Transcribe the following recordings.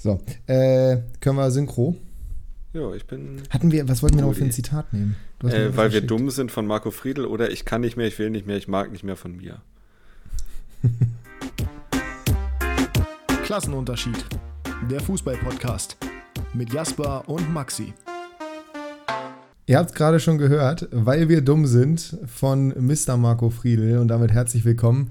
So, äh, können wir Synchro? Ja, ich bin. Hatten wir, was wollten wir noch für ein Zitat nehmen? Äh, weil wir dumm sind von Marco Friedl oder ich kann nicht mehr, ich will nicht mehr, ich mag nicht mehr von mir. Klassenunterschied. Der Fußball-Podcast mit Jasper und Maxi. Ihr habt es gerade schon gehört, weil wir dumm sind von Mr. Marco Friedl und damit herzlich willkommen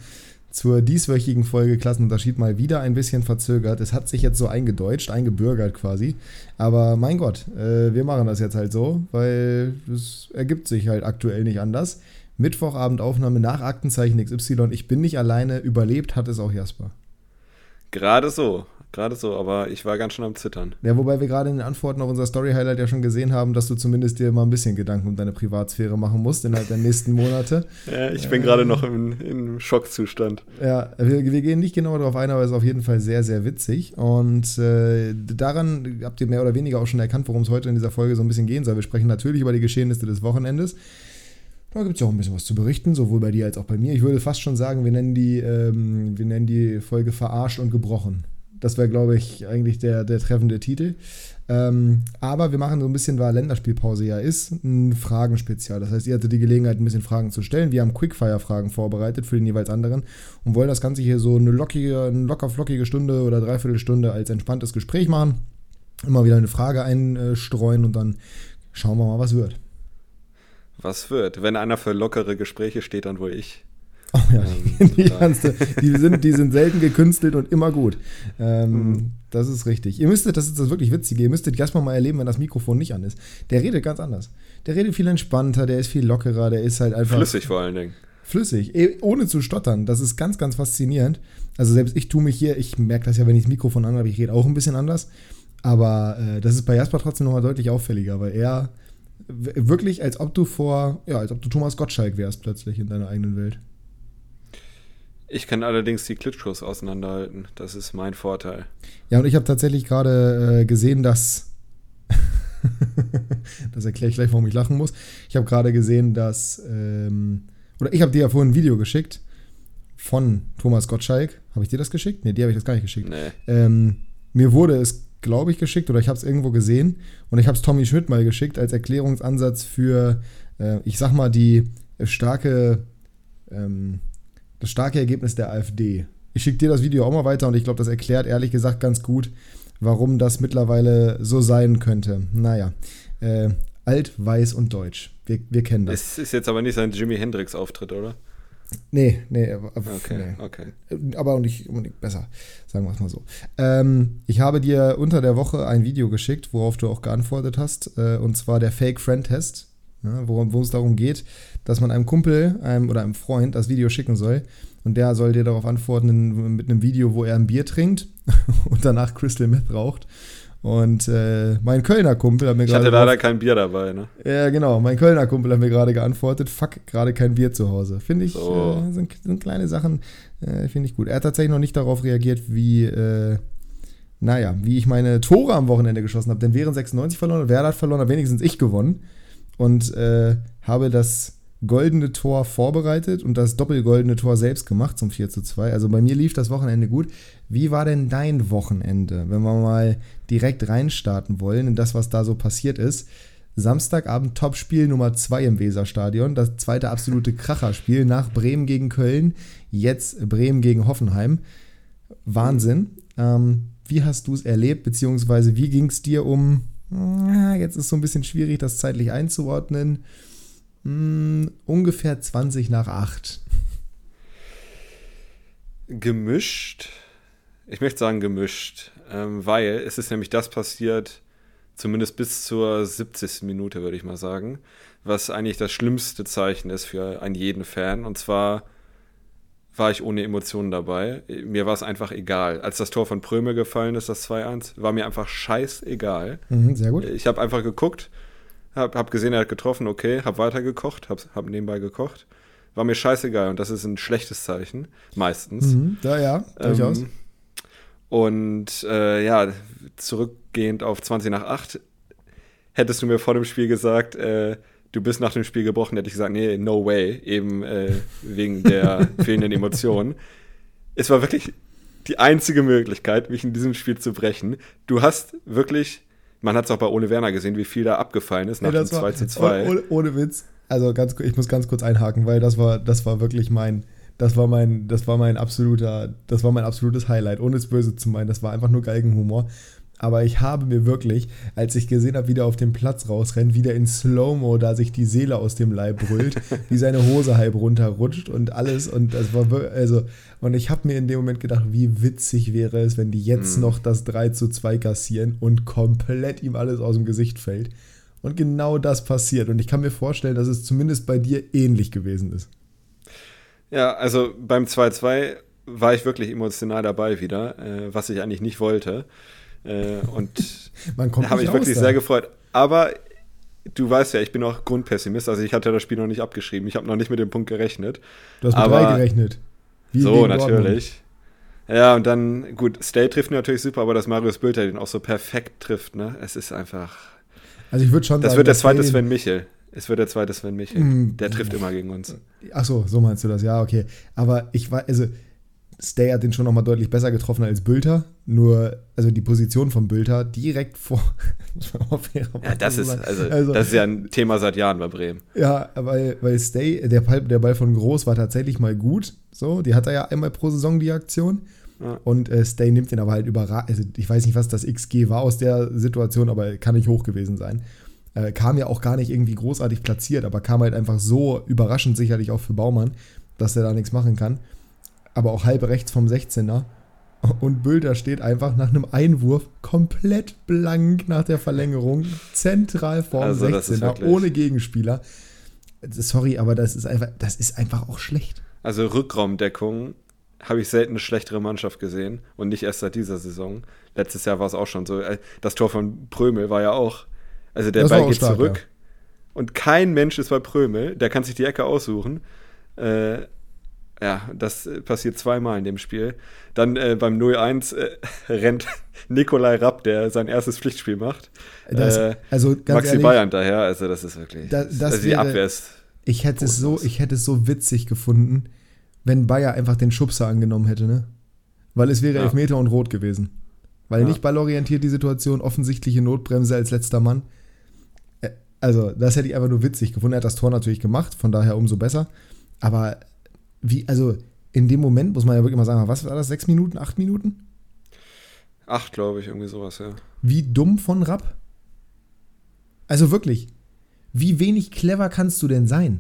zur dieswöchigen Folge Klassenunterschied mal wieder ein bisschen verzögert. Es hat sich jetzt so eingedeutscht, eingebürgert quasi. Aber mein Gott, äh, wir machen das jetzt halt so, weil es ergibt sich halt aktuell nicht anders. Mittwochabendaufnahme nach Aktenzeichen XY. Ich bin nicht alleine, überlebt hat es auch Jasper. Gerade so gerade so, aber ich war ganz schön am Zittern. Ja, wobei wir gerade in den Antworten auf unser Story-Highlight ja schon gesehen haben, dass du zumindest dir mal ein bisschen Gedanken um deine Privatsphäre machen musst innerhalb der nächsten Monate. ja, ich bin äh, gerade noch im, im Schockzustand. Ja, wir, wir, gehen nicht genau darauf ein, aber es ist auf jeden Fall sehr, sehr witzig. Und äh, daran habt ihr mehr oder weniger auch schon erkannt, worum es heute in dieser Folge so ein bisschen gehen soll. Wir sprechen natürlich über die Geschehnisse des Wochenendes. Da gibt es ja auch ein bisschen was zu berichten, sowohl bei dir als auch bei mir. Ich würde fast schon sagen, wir nennen die, ähm, wir nennen die Folge verarscht und gebrochen. Das wäre, glaube ich, eigentlich der, der treffende Titel. Ähm, aber wir machen so ein bisschen, weil Länderspielpause ja ist, ein Fragenspezial. Das heißt, ihr hattet die Gelegenheit, ein bisschen Fragen zu stellen. Wir haben Quickfire-Fragen vorbereitet für den jeweils anderen und wollen das Ganze hier so eine lockige, eine locker flockige Stunde oder Dreiviertelstunde als entspanntes Gespräch machen. Immer wieder eine Frage einstreuen und dann schauen wir mal, was wird. Was wird? Wenn einer für lockere Gespräche steht, dann wohl ich. Oh ja, ähm, die, ganze, die, sind, die sind selten gekünstelt und immer gut. Ähm, mhm. Das ist richtig. Ihr müsstet, das ist das wirklich Witzige, ihr müsstet erstmal mal erleben, wenn das Mikrofon nicht an ist. Der redet ganz anders. Der redet viel entspannter, der ist viel lockerer, der ist halt einfach. Flüssig vor allen Dingen. Flüssig, ohne zu stottern. Das ist ganz, ganz faszinierend. Also selbst ich tue mich hier, ich merke das ja, wenn ich das Mikrofon an habe, ich rede auch ein bisschen anders. Aber äh, das ist bei Jasper trotzdem nochmal deutlich auffälliger, weil er wirklich, als ob du vor, ja, als ob du Thomas Gottschalk wärst plötzlich in deiner eigenen Welt. Ich kann allerdings die Klitschkos auseinanderhalten. Das ist mein Vorteil. Ja, und ich habe tatsächlich gerade äh, gesehen, dass. das erkläre ich gleich, warum ich lachen muss. Ich habe gerade gesehen, dass. Ähm, oder ich habe dir ja vorhin ein Video geschickt von Thomas Gottschalk. Habe ich dir das geschickt? Nee, dir habe ich das gar nicht geschickt. Nee. Ähm, mir wurde es, glaube ich, geschickt oder ich habe es irgendwo gesehen und ich habe es Tommy Schmidt mal geschickt als Erklärungsansatz für, äh, ich sag mal, die starke. Ähm, das starke Ergebnis der AfD. Ich schicke dir das Video auch mal weiter und ich glaube, das erklärt ehrlich gesagt ganz gut, warum das mittlerweile so sein könnte. Naja, äh, alt, weiß und deutsch. Wir, wir kennen das. Es ist jetzt aber nicht sein Jimi Hendrix-Auftritt, oder? Nee, nee, okay, nee. okay. Aber auch nicht unbedingt besser, sagen wir es mal so. Ähm, ich habe dir unter der Woche ein Video geschickt, worauf du auch geantwortet hast, äh, und zwar der Fake-Friend-Test, ja, wo, es darum geht, dass man einem Kumpel einem, oder einem Freund das Video schicken soll. Und der soll dir darauf antworten mit einem Video, wo er ein Bier trinkt und danach Crystal Meth raucht. Und äh, mein Kölner Kumpel hat mir gerade. Ich hatte leider kein Bier dabei, ne? Ja, genau. Mein Kölner Kumpel hat mir gerade geantwortet: Fuck, gerade kein Bier zu Hause. Finde ich, so. äh, sind, sind, kleine Sachen, äh, finde ich gut. Er hat tatsächlich noch nicht darauf reagiert, wie, äh, naja, wie ich meine Tore am Wochenende geschossen habe. Denn während 96 verloren, Werder hat verloren, hat wenigstens ich gewonnen. Und äh, habe das goldene Tor vorbereitet und das doppelgoldene Tor selbst gemacht zum 4 zu 2. Also bei mir lief das Wochenende gut. Wie war denn dein Wochenende, wenn wir mal direkt reinstarten wollen in das, was da so passiert ist? Samstagabend Topspiel Nummer 2 im Weserstadion. Das zweite absolute Kracherspiel nach Bremen gegen Köln. Jetzt Bremen gegen Hoffenheim. Wahnsinn. Ähm, wie hast du es erlebt, beziehungsweise wie ging es dir um. Jetzt ist so ein bisschen schwierig, das zeitlich einzuordnen hm, ungefähr 20 nach 8. Gemischt. Ich möchte sagen gemischt, ähm, weil es ist nämlich das passiert, zumindest bis zur 70. Minute, würde ich mal sagen, was eigentlich das schlimmste Zeichen ist für einen jeden Fan. Und zwar war ich ohne Emotionen dabei. Mir war es einfach egal. Als das Tor von Pröme gefallen ist, das 2-1, war mir einfach scheißegal. Mhm, sehr gut. Ich habe einfach geguckt, hab, hab gesehen, er hat getroffen, okay, hab weitergekocht, hab, hab nebenbei gekocht. War mir scheißegal und das ist ein schlechtes Zeichen, meistens. Mhm, ja, ja, durchaus. Ähm, und äh, ja, zurückgehend auf 20 nach 8, hättest du mir vor dem Spiel gesagt, äh, du bist nach dem Spiel gebrochen, hätte ich gesagt, nee, no way, eben äh, wegen der fehlenden Emotionen. Es war wirklich die einzige Möglichkeit, mich in diesem Spiel zu brechen. Du hast wirklich, man hat es auch bei Ole Werner gesehen, wie viel da abgefallen ist nach Ja, dem das war- 2 zu 2. Ohne, ohne Witz. Also ganz, ich muss ganz kurz einhaken, weil das war, das war wirklich mein, das war mein, das war mein absoluter, das war mein absolutes Highlight, ohne es böse zu meinen. Das war einfach nur Galgenhumor. Aber ich habe mir wirklich, als ich gesehen habe, wie der auf dem Platz rausrennt, wieder in Slow-Mo, da sich die Seele aus dem Leib brüllt, wie seine Hose halb runterrutscht und alles. Und das war wirklich, also, und ich habe mir in dem Moment gedacht, wie witzig wäre es, wenn die jetzt noch das 3 zu 2 kassieren und komplett ihm alles aus dem Gesicht fällt. Und genau das passiert. Und ich kann mir vorstellen, dass es zumindest bei dir ähnlich gewesen ist. Ja, also beim 2-2 war ich wirklich emotional dabei wieder, äh, was ich eigentlich nicht wollte. Äh, und da habe ich wirklich da. sehr gefreut. Aber du weißt ja, ich bin auch Grundpessimist, also ich hatte das Spiel noch nicht abgeschrieben. Ich habe noch nicht mit dem Punkt gerechnet. Du hast mit aber- drei gerechnet. Wie so, natürlich. Ja, und dann, gut, Stay trifft natürlich super, aber dass Marius Bülter den auch so perfekt trifft, ne? Es ist einfach. Also ich würde schon Das sagen, wird der zweite Sven Michel. Es wird der zweite Sven Michel. Mm. Der trifft immer gegen uns. Ach so, so meinst du das, ja, okay. Aber ich war, also Stay hat den schon nochmal deutlich besser getroffen als Bülter. Nur, also die Position von Bülter direkt vor. Ja, das ist, sagen. also, das ist ja ein Thema seit Jahren bei Bremen. Ja, weil, weil Stay, der Ball, der Ball von Groß war tatsächlich mal gut. So, die hat er ja einmal pro Saison, die Aktion. Ja. Und äh, Stay nimmt den aber halt überragend. Also ich weiß nicht, was das XG war aus der Situation, aber kann nicht hoch gewesen sein. Äh, kam ja auch gar nicht irgendwie großartig platziert, aber kam halt einfach so überraschend sicherlich auch für Baumann, dass er da nichts machen kann. Aber auch halb rechts vom 16er. Und Bülter steht einfach nach einem Einwurf komplett blank nach der Verlängerung, zentral vorm Also, das ist 16er, wirklich- ohne Gegenspieler. Sorry, aber das ist einfach, das ist einfach auch schlecht. Also Rückraumdeckung habe ich selten eine schlechtere Mannschaft gesehen und nicht erst seit dieser Saison. Letztes Jahr war es auch schon so. Äh, Das Tor von Prömel war ja auch. Also der Das Ball geht stark, zurück und kein Mensch ist bei Prömel. Der kann sich die Ecke aussuchen. Äh, ja, das äh, passiert zweimal in dem Spiel. Dann äh, beim 0-1 äh, rennt Nikolai Rapp, der sein erstes Pflichtspiel macht. Das, äh, also ganz Maxi ehrlich, Bayern daher, also das ist wirklich. Da- das also die wäre- Abwehr ist. ich hätte es so, ich hätte es so witzig gefunden, wenn Bayer einfach den Schubser angenommen hätte, ne? Weil es wäre Ja. Elfmeter und Rot gewesen. Weil Ja. nicht ballorientiert die Situation, offensichtliche Notbremse als letzter Mann. Äh, Also, das hätte ich einfach nur witzig gefunden. Er hat das Tor natürlich gemacht, von daher umso besser. Aber wie, also in dem Moment muss man ja wirklich mal sagen, was war das, sechs Minuten, acht Minuten? Acht, glaube ich, irgendwie sowas, ja. Wie dumm von Rapp? Also wirklich, wie wenig clever kannst du denn sein?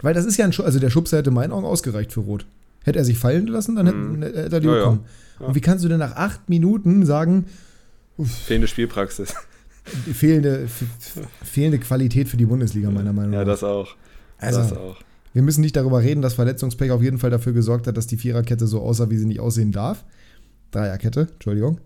Weil das ist ja ein Schub, also der Schubser hätte in meinen Augen ausgereicht für Rot. Hätte er sich fallen lassen, dann hätte, Mhm. hätte er die Ja, ja. bekommen. Ja. Und wie kannst du denn nach acht Minuten sagen, Fehlende Spielpraxis. fehlende, fehlende Qualität für die Bundesliga, meiner Meinung nach. Ja, das auch. also, das auch. Wir müssen nicht darüber reden, dass Verletzungspech auf jeden Fall dafür gesorgt hat, dass die Viererkette so aussah, wie sie nicht aussehen darf. Dreierkette, Entschuldigung.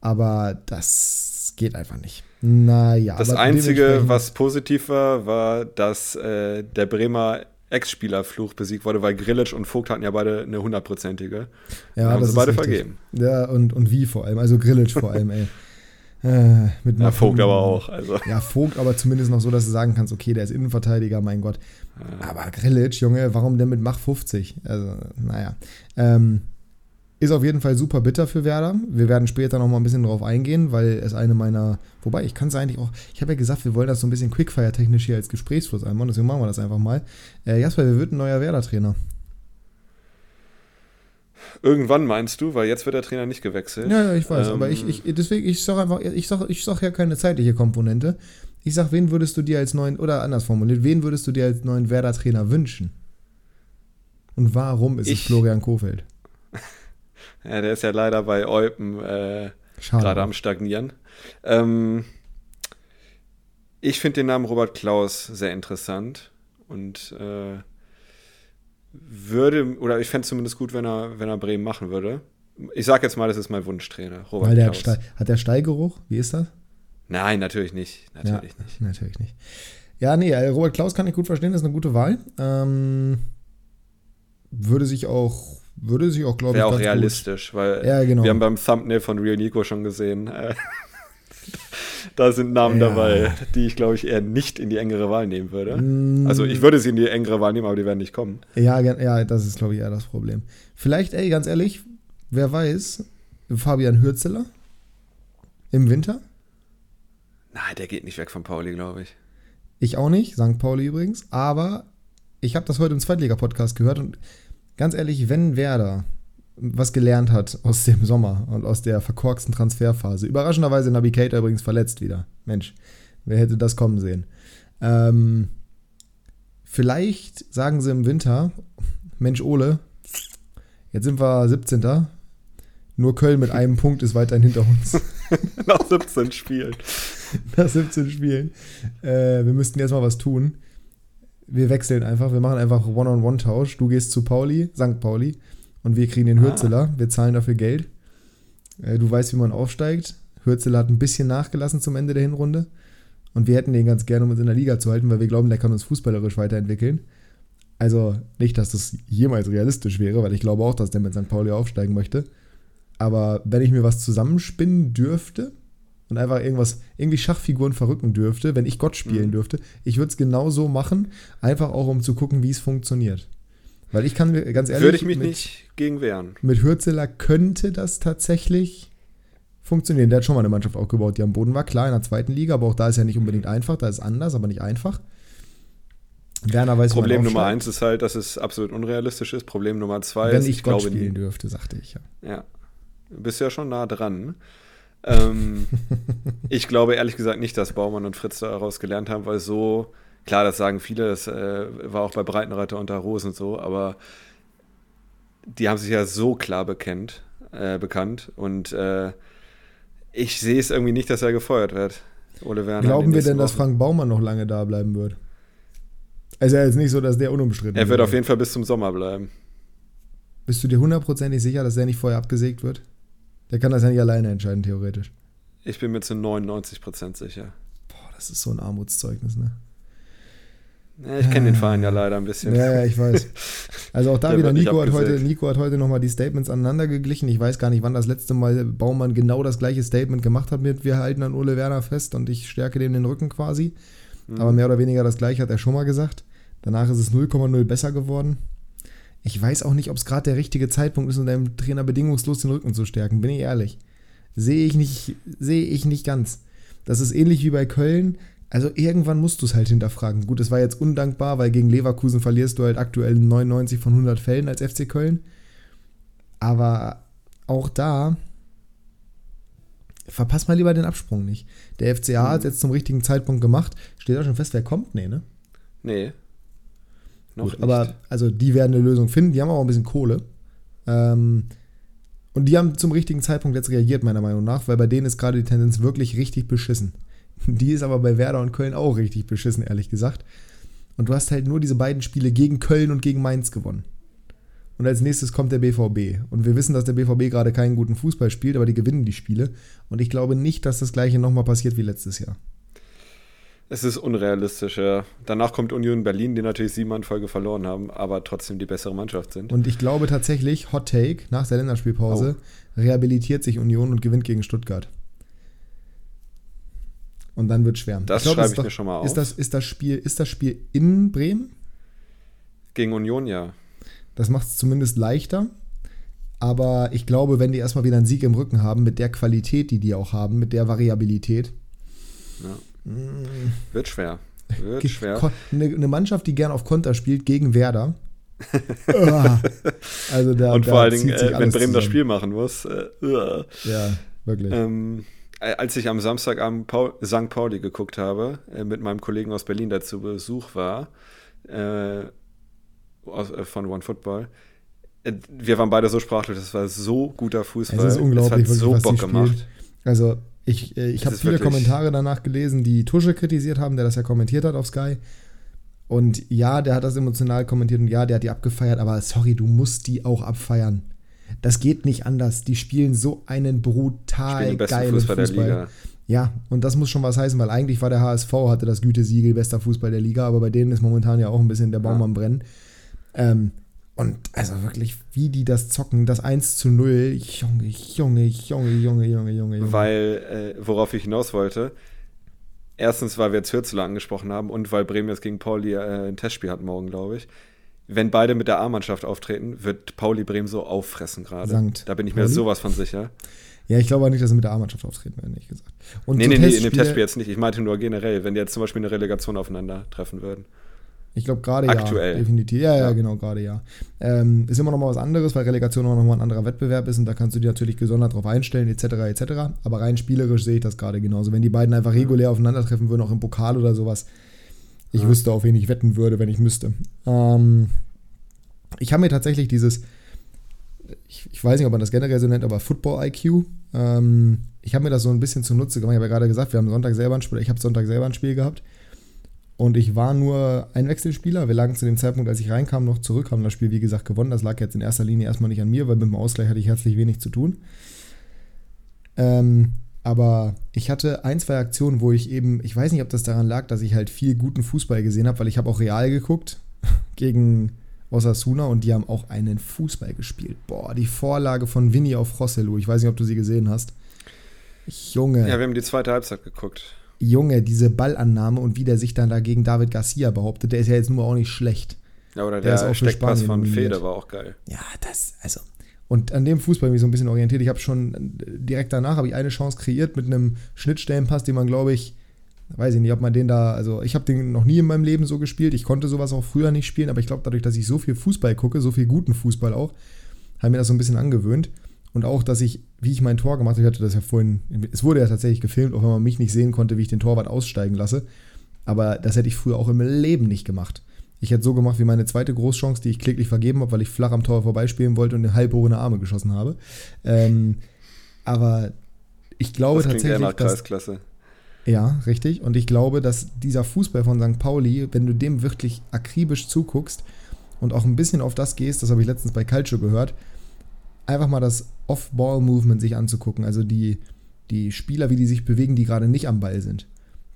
Aber das geht einfach nicht. Naja. Das Einzige, was positiv war, war, dass äh, der Bremer Ex-Spielerfluch besiegt wurde, weil Grillitsch und Vogt hatten ja beide eine hundertprozentige. Ja, haben das sie ist beide richtig. vergeben. Ja, und, und wie vor allem, also Grillitsch vor allem, ey. Äh, mit Ja, Vogt aber auch. Also. Ja, Vogt aber zumindest noch so, dass du sagen kannst, okay, der ist Innenverteidiger, mein Gott. Aber Grillitsch, Junge, warum denn mit Mach 50? Also, naja. Ähm, ist auf jeden Fall super bitter für Werder. Wir werden später noch mal ein bisschen drauf eingehen, weil es eine meiner. Wobei, ich kann es eigentlich auch. Ich habe ja gesagt, wir wollen das so ein bisschen Quickfire-technisch hier als Gesprächsfluss einbauen, deswegen machen wir das einfach mal. Äh, Jasper, wer wird ein neuer Werder-Trainer? Irgendwann meinst du, weil jetzt wird der Trainer nicht gewechselt. Ja, ja, ich weiß, Ähm, aber ich, ich deswegen, ich sage einfach, ich sage ich sag ja keine zeitliche Komponente. Ich sag, wen würdest du dir als neuen, oder anders formuliert, wen würdest du dir als neuen Werder-Trainer wünschen? Und warum ist es Ich- Florian Kofeld? Ja, der ist ja leider bei Eupen äh, gerade am Stagnieren. Ähm, ich finde den Namen Robert Klaus sehr interessant und äh, würde, oder ich fände es zumindest gut, wenn er, wenn er Bremen machen würde. Ich sage jetzt mal, das ist mein Wunschtrainer, Robert Weil der hat, Klaus. Stall, hat der Stallgeruch? Wie ist das? Nein, natürlich nicht. Natürlich ja, nicht. Natürlich nicht. Ja, nee, äh, Robert Klaus kann ich gut verstehen, das ist eine gute Wahl. Ähm, würde sich auch, würde sich auch, glaube ich, Wäre auch realistisch, weil Gut. Ja, genau. wir haben beim Thumbnail von Real Nico schon gesehen, äh, da sind Namen Ja. dabei, die ich, glaube ich, eher nicht in die engere Wahl nehmen würde. Mm, Also ich würde sie in die engere Wahl nehmen, aber die werden nicht kommen. Ja, ja, das ist, glaube ich, eher das Problem. Vielleicht, ey, ganz ehrlich, wer weiß, Fabian Hürzeler im Winter? Nein, der geht nicht weg von Pauli, glaube ich. Ich auch nicht, St. Pauli übrigens. Aber ich habe das heute im Zweitliga-Podcast gehört und ganz ehrlich, wenn Werder was gelernt hat aus dem Sommer und aus der verkorksten Transferphase. Überraschenderweise Nabi Keita übrigens verletzt wieder. Mensch, wer hätte das kommen sehen? Ähm, vielleicht sagen sie im Winter, Mensch Ole, jetzt sind wir 17. Nur Köln mit einem Punkt ist weiterhin hinter uns. Nach 17 Spielen. Nach 17 Spielen. Äh, wir müssten jetzt mal was tun. Wir wechseln einfach, wir machen einfach One-on-One-Tausch. Du gehst zu Pauli, St. Pauli, und wir kriegen den Hürzeler. Wir zahlen dafür Geld. Äh, du weißt, wie man aufsteigt. Hürzeler hat ein bisschen nachgelassen zum Ende der Hinrunde. Und wir hätten den ganz gerne, um uns in der Liga zu halten, weil wir glauben, der kann uns fußballerisch weiterentwickeln. Also nicht, dass das jemals realistisch wäre, weil ich glaube auch, dass der mit St. Pauli aufsteigen möchte. Aber wenn ich mir was zusammenspinnen dürfte und einfach irgendwas, irgendwie Schachfiguren verrücken dürfte, wenn ich Gott spielen mhm. dürfte, ich würde es genau so machen, einfach auch um zu gucken, wie es funktioniert. Weil ich kann mir ganz ehrlich. Würde ich mich mit, nicht gegen wehren. Mit Hürzeler könnte das tatsächlich funktionieren. Der hat schon mal eine Mannschaft aufgebaut, die am Boden war. Klar, in der zweiten Liga, aber auch da ist ja nicht unbedingt einfach. Da ist anders, aber nicht einfach. Werner weiß, Problem Nummer eins ist halt, dass es absolut unrealistisch ist. Problem Nummer zwei Wenn ist, ich, ich Gott glaube, spielen dürfte, sagte ich ja. Ja. Du bist ja schon nah dran. Ähm, ich glaube ehrlich gesagt nicht, dass Baumann und Fritz daraus gelernt haben, weil so, klar, das sagen viele, das äh, war auch bei Breitenreiter unter Rosen so, aber die haben sich ja so klar bekennt, äh, bekannt und äh, ich sehe es irgendwie nicht, dass er gefeuert wird. Ole Werner Glauben wir denn, dass Frank Baumann noch lange da bleiben wird? Also ja jetzt nicht so, dass der unumstritten ist. Er wird auf jeden Fall bis zum Sommer bleiben. Bist du dir hundertprozentig sicher, dass der nicht vorher abgesägt wird? Der kann das ja nicht alleine entscheiden, theoretisch. Ich bin mir zu 99% sicher. Boah, das ist so ein Armutszeugnis, ne? Ja, ich kenne den Verein ja leider ein bisschen. Ja, ja, ich weiß. Also auch da wieder, Nico hat, heute, Nico hat heute nochmal die Statements aneinander geglichen. Ich weiß gar nicht, wann das letzte Mal Baumann genau das gleiche Statement gemacht hat mit wir halten an Ole Werner fest und ich stärke dem den Rücken quasi. Mhm. Aber mehr oder weniger das gleiche hat er schon mal gesagt. Danach ist es 0,0 besser geworden. Ich weiß auch nicht, ob es gerade der richtige Zeitpunkt ist, um deinem Trainer bedingungslos den Rücken zu stärken, bin ich ehrlich. Sehe ich nicht, sehe ich nicht ganz. Das ist ähnlich wie bei Köln. Also irgendwann musst du es halt hinterfragen. Gut, es war jetzt undankbar, weil gegen Leverkusen verlierst du halt aktuell 99 von 100 Fällen als FC Köln. Aber auch da verpasst mal lieber den Absprung nicht. Der FCA mhm. hat es jetzt zum richtigen Zeitpunkt gemacht. Steht auch schon fest, wer kommt? Nee, ne? Nee. Noch Gut, aber also die werden eine Lösung finden. Die haben auch ein bisschen Kohle. Ähm, und die haben zum richtigen Zeitpunkt jetzt reagiert, meiner Meinung nach, weil bei denen ist gerade die Tendenz wirklich richtig beschissen. Die ist aber bei Werder und Köln auch richtig beschissen, ehrlich gesagt. Und du hast halt nur diese beiden Spiele gegen Köln und gegen Mainz gewonnen. Und als nächstes kommt der BVB. Und wir wissen, dass der BVB gerade keinen guten Fußball spielt, aber die gewinnen die Spiele. Und ich glaube nicht, dass das gleiche nochmal passiert wie letztes Jahr. Es ist unrealistisch, ja. Danach kommt Union Berlin, die natürlich sieben in Folge verloren haben, aber trotzdem die bessere Mannschaft sind. Und ich glaube tatsächlich, Hot Take, nach der Länderspielpause, oh. rehabilitiert sich Union und gewinnt gegen Stuttgart. Und dann wird schwer. Das schreibe ich doch, mir schon mal auf. Ist das, ist, das Spiel, ist das Spiel in Bremen? Gegen Union, ja. Das macht es zumindest leichter. Aber ich glaube, wenn die erstmal wieder einen Sieg im Rücken haben, mit der Qualität, die die auch haben, mit der Variabilität, ja. Wird schwer. Wird schwer. Eine, eine, Mannschaft, die gern auf Konter spielt, gegen Werder. Also da, Und vor allen Dingen, äh, wenn Bremen zusammen. das Spiel machen muss. Äh, ja, wirklich. Ähm, äh, als ich am Samstag am Paul, St. Pauli geguckt habe, äh, mit meinem Kollegen aus Berlin, der zu Besuch war, äh, aus, äh, von One Football, wir waren beide so sprachlos, das war so guter Fußball. Es ist unglaublich, es hat so Bock gemacht. Also ich, äh, ich habe viele Kommentare danach gelesen, die Tusche kritisiert haben, der das ja kommentiert hat auf Sky. Und ja, der hat das emotional kommentiert und ja, der hat die abgefeiert, aber sorry, du musst die auch abfeiern. Das geht nicht anders. Die spielen so einen brutal geilen Fußball. Fußball. Ja, und das muss schon was heißen, weil eigentlich war der HSV, hatte das Gütesiegel, bester Fußball der Liga, aber bei denen ist momentan ja auch ein bisschen der Baum ja. am Brennen. Ähm, und also wirklich, wie die das zocken, das 1 zu 0, Junge, Junge, Junge, Junge, Junge, Junge. Weil, äh, worauf ich hinaus wollte, erstens, weil wir jetzt Hürzler angesprochen haben und weil Bremen jetzt gegen Pauli äh, ein Testspiel hat morgen, glaube ich. wenn beide mit der A-Mannschaft auftreten, wird Pauli Bremen so auffressen gerade. Da bin ich mir Pauli? sowas von sicher. Ja, ich glaube auch nicht, dass sie mit der A-Mannschaft auftreten werden, ehrlich gesagt. Und nee, nee, nee, in dem Testspiel jetzt nicht. Ich meinte nur generell, wenn die jetzt zum Beispiel eine Relegation aufeinander treffen würden. Ich glaube gerade ja. Aktuell. Definitiv. Ja, ja, ja. genau, gerade ja. Ähm, ist immer noch mal was anderes, weil Relegation auch noch mal ein anderer Wettbewerb ist und da kannst du dich natürlich gesondert drauf einstellen, etc., etc. Aber rein spielerisch sehe ich das gerade genauso. Wenn die beiden einfach regulär aufeinandertreffen würden, auch im Pokal oder sowas, ich ja. wüsste, auf wen ich wetten würde, wenn ich müsste. Ähm, ich habe mir tatsächlich dieses, ich, ich, weiß nicht, ob man das generell so nennt, aber Football IQ. Ähm, ich habe mir das so ein bisschen zunutze gemacht. Ich habe ja gerade gesagt, wir haben Sonntag selber ein Spiel, ich habe Sonntag selber ein Spiel gehabt. Und ich war nur ein Wechselspieler. Wir lagen zu dem Zeitpunkt, als ich reinkam, noch zurück, haben das Spiel, wie gesagt, gewonnen. Das lag jetzt in erster Linie erstmal nicht an mir, weil mit dem Ausgleich hatte ich herzlich wenig zu tun. Ähm, aber ich hatte ein, zwei Aktionen, wo ich eben, ich weiß nicht, ob das daran lag, dass ich halt viel guten Fußball gesehen habe, weil ich habe auch Real geguckt gegen Osasuna und die haben auch einen Fußball gespielt. Boah, die Vorlage von Vinny auf Rosselu, ich weiß nicht, ob du sie gesehen hast. Junge. Ja, wir haben die zweite Halbzeit geguckt. Junge, diese Ballannahme und wie der sich dann dagegen David Garcia behauptet, der ist ja jetzt nur auch nicht schlecht. Ja, oder der, der Steckpass von Fede war auch geil. Ja, das, also. Und an dem Fußball mich so ein bisschen orientiert. Ich habe schon direkt danach habe ich eine Chance kreiert mit einem Schnittstellenpass, den man, glaube ich, weiß ich nicht, ob man den da, also ich habe den noch nie in meinem Leben so gespielt. Ich konnte sowas auch früher nicht spielen, aber ich glaube, dadurch, dass ich so viel Fußball gucke, so viel guten Fußball auch, habe mir das so ein bisschen angewöhnt. Und auch, dass ich, wie ich mein Tor gemacht habe, ich hatte das ja vorhin, es wurde ja tatsächlich gefilmt, auch wenn man mich nicht sehen konnte, wie ich den Torwart aussteigen lasse. Aber das hätte ich früher auch im Leben nicht gemacht. Ich hätte so gemacht wie meine zweite Großchance, die ich kläglich vergeben habe, weil ich flach am Tor vorbeispielen wollte und in halbbohrene Arme geschossen habe. Ähm, aber ich glaube das tatsächlich. Eher nach Kreisklasse. Ja, richtig. Und ich glaube, dass dieser Fußball von St. Pauli, wenn du dem wirklich akribisch zuguckst und auch ein bisschen auf das gehst, das habe ich letztens bei Calcio gehört, einfach mal das Off-Ball-Movement sich anzugucken, also die, die Spieler, wie die sich bewegen, die gerade nicht am Ball sind.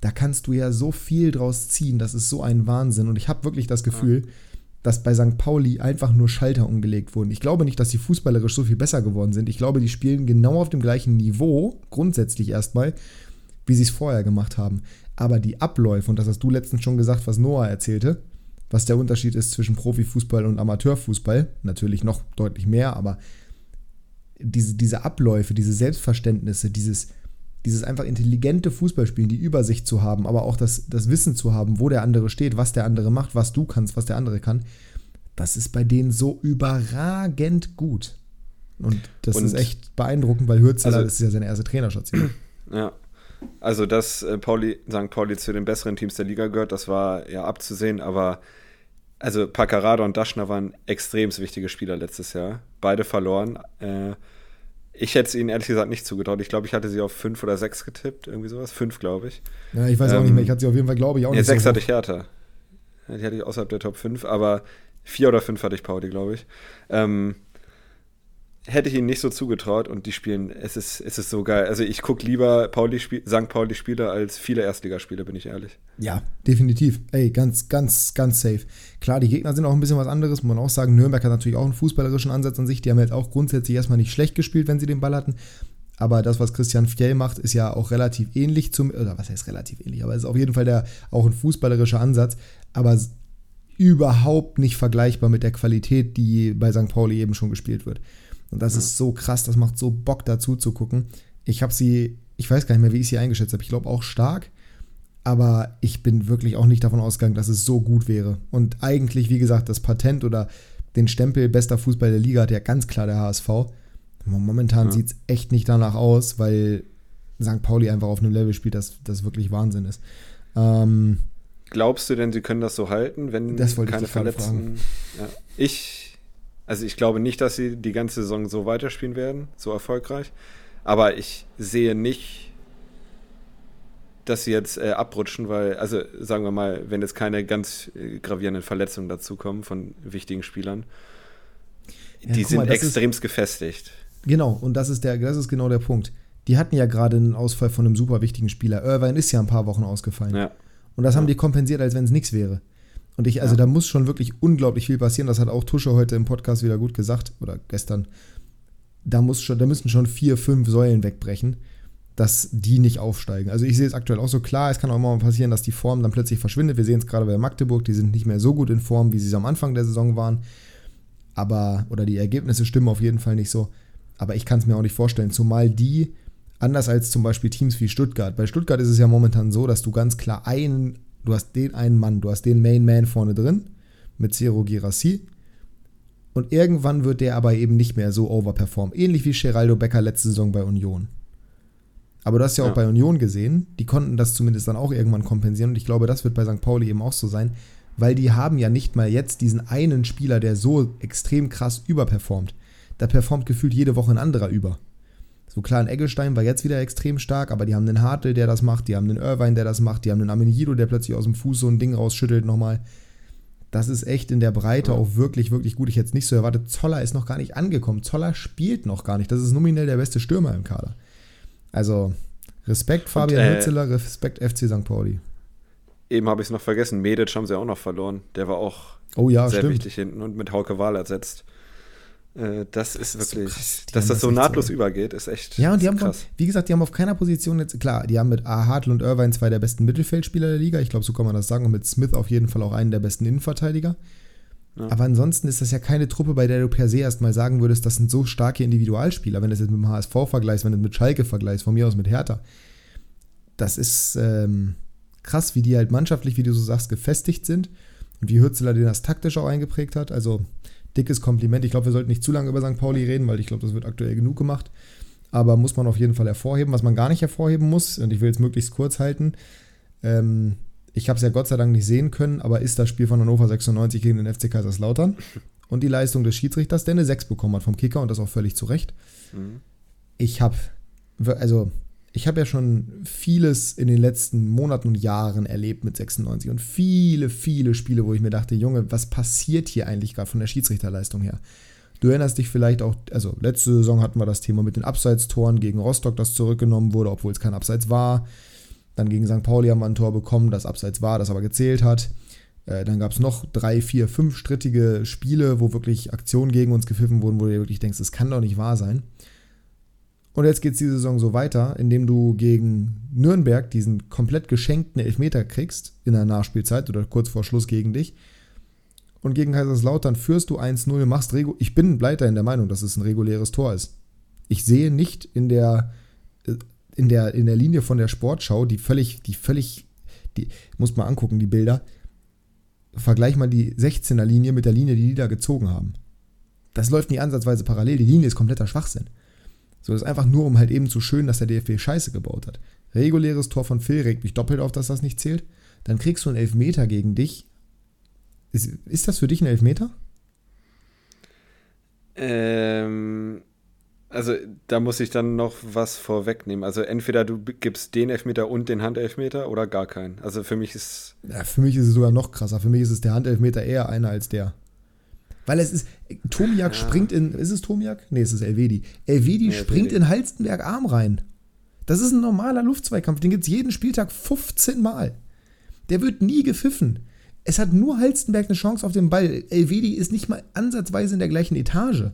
Da kannst du ja so viel draus ziehen, das ist so ein Wahnsinn. Und ich habe wirklich das Gefühl, ja. dass bei St. Pauli einfach nur Schalter umgelegt wurden. Ich glaube nicht, dass sie fußballerisch so viel besser geworden sind. Ich glaube, die spielen genau auf dem gleichen Niveau, grundsätzlich erstmal, wie sie es vorher gemacht haben. Aber die Abläufe, und das hast du letztens schon gesagt, was Noah erzählte, was der Unterschied ist zwischen Profifußball und Amateurfußball, natürlich noch deutlich mehr, aber diese, diese Abläufe, diese Selbstverständnisse, dieses, dieses einfach intelligente Fußballspielen, die Übersicht zu haben, aber auch das, das Wissen zu haben, wo der andere steht, was der andere macht, was du kannst, was der andere kann, das ist bei denen so überragend gut. Und das und, ist echt beeindruckend, weil Hürzeler, also, ist ja seine erste Trainerstation. Ja. Also, dass äh, Pauli, St. Pauli zu den besseren Teams der Liga gehört, das war ja abzusehen, aber also Paccarada und Daschner waren extrem wichtige Spieler letztes Jahr. Beide verloren. Äh, ich hätte es ihnen ehrlich gesagt nicht zugetraut. Ich glaube, ich hatte sie auf fünf oder sechs getippt, irgendwie sowas. Fünf, glaube ich. Ja, ich weiß ähm, auch nicht mehr. Ich hatte sie auf jeden Fall, glaube ich, auch ja, nicht. Sechs so hatte ich härter. Die hatte ich außerhalb der Top 5, aber vier oder fünf hatte ich Pauli, glaube ich. Ähm, hätte ich ihnen nicht so zugetraut und die spielen, es ist, es ist so geil. Also ich gucke lieber Pauli St. Pauli-Spiele als viele Erstligaspiele, bin ich ehrlich. Ja, definitiv. Ey, ganz, ganz, ganz safe. Klar, die Gegner sind auch ein bisschen was anderes, muss man auch sagen. Nürnberg hat natürlich auch einen fußballerischen Ansatz an sich. Die haben jetzt auch grundsätzlich erstmal nicht schlecht gespielt, wenn sie den Ball hatten. Aber das, was Christian Fjell macht, ist ja auch relativ ähnlich zum, oder was heißt relativ ähnlich, aber es ist auf jeden Fall der, auch ein fußballerischer Ansatz, aber überhaupt nicht vergleichbar mit der Qualität, die bei St. Pauli eben schon gespielt wird. Und das ja. ist so krass, das macht so Bock dazu zu gucken. Ich habe sie, ich weiß gar nicht mehr, wie ich sie eingeschätzt habe. Ich glaube auch stark, aber ich bin wirklich auch nicht davon ausgegangen, dass es so gut wäre. Und eigentlich, wie gesagt, das Patent oder den Stempel bester Fußball der Liga hat ja ganz klar der HSV. Momentan ja. sieht es echt nicht danach aus, weil St. Pauli einfach auf einem Level spielt, das, das wirklich Wahnsinn ist. Ähm, Glaubst du denn, sie können das so halten, wenn das keine Verletzten? Ja. Ich also ich glaube nicht, dass sie die ganze Saison so weiterspielen werden, so erfolgreich. Aber ich sehe nicht, dass sie jetzt äh, abrutschen, weil, also sagen wir mal, wenn jetzt keine ganz äh, gravierenden Verletzungen dazukommen von wichtigen Spielern, ja, die sind mal, extremst ist, gefestigt. Genau, und das ist, der, das ist genau der Punkt. Die hatten ja gerade einen Ausfall von einem super wichtigen Spieler. Irvine ist ja ein paar Wochen ausgefallen. Ja. Und das haben die kompensiert, als wenn es nichts wäre. Und ich, also ja. da muss schon wirklich unglaublich viel passieren. Das hat auch Tusche heute im Podcast wieder gut gesagt oder gestern. Da muss schon, da müssen schon vier, fünf Säulen wegbrechen, dass die nicht aufsteigen. Also ich sehe es aktuell auch so klar, es kann auch immer mal passieren, dass die Form dann plötzlich verschwindet. Wir sehen es gerade bei Magdeburg, die sind nicht mehr so gut in Form, wie sie es am Anfang der Saison waren. Aber, oder die Ergebnisse stimmen auf jeden Fall nicht so. Aber ich kann es mir auch nicht vorstellen, zumal die, anders als zum Beispiel Teams wie Stuttgart. Bei Stuttgart ist es ja momentan so, dass du ganz klar einen, du hast den einen Mann, du hast den Main Man vorne drin mit Zero Girassi. Und irgendwann wird der aber eben nicht mehr so overperformen. Ähnlich wie Geraldo Becker letzte Saison bei Union. Aber du hast ja auch ja. bei Union gesehen, die konnten das zumindest dann auch irgendwann kompensieren. Und ich glaube, das wird bei St. Pauli eben auch so sein, weil die haben ja nicht mal jetzt diesen einen Spieler, der so extrem krass überperformt. Da performt gefühlt jede Woche ein anderer über. So klar, ein Eggelstein war jetzt wieder extrem stark, aber die haben einen Hartl, der das macht, die haben einen Irvine, der das macht, die haben einen Amenido, der plötzlich aus dem Fuß so ein Ding rausschüttelt nochmal. Das ist echt in der Breite ja. auch wirklich, wirklich gut. Ich hätte es nicht so erwartet. Zoller ist noch gar nicht angekommen. Zoller spielt noch gar nicht. Das ist nominell der beste Stürmer im Kader. Also Respekt Fabian und, äh, Hützeler, Respekt FC St. Pauli. Eben habe ich es noch vergessen. Medic haben sie auch noch verloren. Der war auch oh, ja, sehr stimmt. wichtig hinten und mit Hauke Wahl ersetzt. Äh, das, das, ist wirklich, so krass, dass das so nahtlos so. übergeht, ist echt Ja, und die haben, krass. Von, wie gesagt, die haben auf keiner Position jetzt, klar, die haben mit A. Hartl und Irvine zwei der besten Mittelfeldspieler der Liga. Ich glaube, so kann man das sagen. Und mit Smith auf jeden Fall auch einen der besten Innenverteidiger. Ja. Aber ansonsten ist das ja keine Truppe, bei der du per se erstmal sagen würdest, das sind so starke Individualspieler. Wenn du es jetzt mit dem HSV vergleichst, wenn du es mit Schalke vergleichst, von mir aus mit Hertha. Das ist ähm, krass, wie die halt mannschaftlich, wie du so sagst, gefestigt sind und wie Hürzeler den das taktisch auch eingeprägt hat. Also dickes Kompliment. Ich glaube, wir sollten nicht zu lange über St. Pauli reden, weil ich glaube, das wird aktuell genug gemacht. Aber muss man auf jeden Fall hervorheben. Was man gar nicht hervorheben muss, und ich will es möglichst kurz halten, ähm, ich habe es ja Gott sei Dank nicht sehen können, aber ist das Spiel von Hannover 96 gegen den FC Kaiserslautern und die Leistung des Schiedsrichters, der eine 6 bekommen hat vom Kicker und das auch völlig zu Recht. Mhm. Ich habe, also ich habe ja schon vieles in den letzten Monaten und Jahren erlebt mit 96 und viele, viele Spiele, wo ich mir dachte, Junge, was passiert hier eigentlich gerade von der Schiedsrichterleistung her? Du erinnerst dich vielleicht auch, also letzte Saison hatten wir das Thema mit den Abseitstoren gegen Rostock, das zurückgenommen wurde, obwohl es kein Abseits war. Dann gegen St. Pauli haben wir ein Tor bekommen, das abseits war, das aber gezählt hat. Äh, dann gab es noch drei, vier, fünf strittige Spiele, wo wirklich Aktionen gegen uns gepfiffen wurden, wo du dir wirklich denkst, das kann doch nicht wahr sein. Und jetzt geht es die Saison so weiter, indem du gegen Nürnberg diesen komplett geschenkten Elfmeter kriegst in der Nachspielzeit oder kurz vor Schluss gegen dich. Und gegen Kaiserslautern führst du 1-0, machst Regu. Ich bin weiterhin der Meinung, dass es ein reguläres Tor ist. Ich sehe nicht in der äh, in der, in der Linie von der Sportschau, die völlig, die völlig, die, muss man angucken, die Bilder. Vergleich mal die 16er Linie mit der Linie, die die da gezogen haben. Das läuft nicht ansatzweise parallel. Die Linie ist kompletter Schwachsinn. So, das ist einfach nur, um halt eben zu schön, dass der DFB Scheiße gebaut hat. Reguläres Tor von Phil regt mich doppelt auf, dass das nicht zählt. Dann kriegst du einen Elfmeter gegen dich. Ist, ist das für dich ein Elfmeter? Ähm, also da muss ich dann noch was vorwegnehmen. Also entweder du gibst den Elfmeter und den Handelfmeter oder gar keinen. Also für mich ist. Ja, für mich ist es sogar noch krasser. Für mich ist es der Handelfmeter eher einer als der. Weil es ist. Tomiak ja. springt in. Ist es Tomiak? Nee, es ist Elvedi. Elvedi nee, springt in Halstenberg Arm rein. Das ist ein normaler Luftzweikampf. Den gibt es jeden Spieltag 15 Mal. Der wird nie gepfiffen. Es hat nur Halstenberg eine Chance auf den Ball. Elvedi ist nicht mal ansatzweise in der gleichen Etage.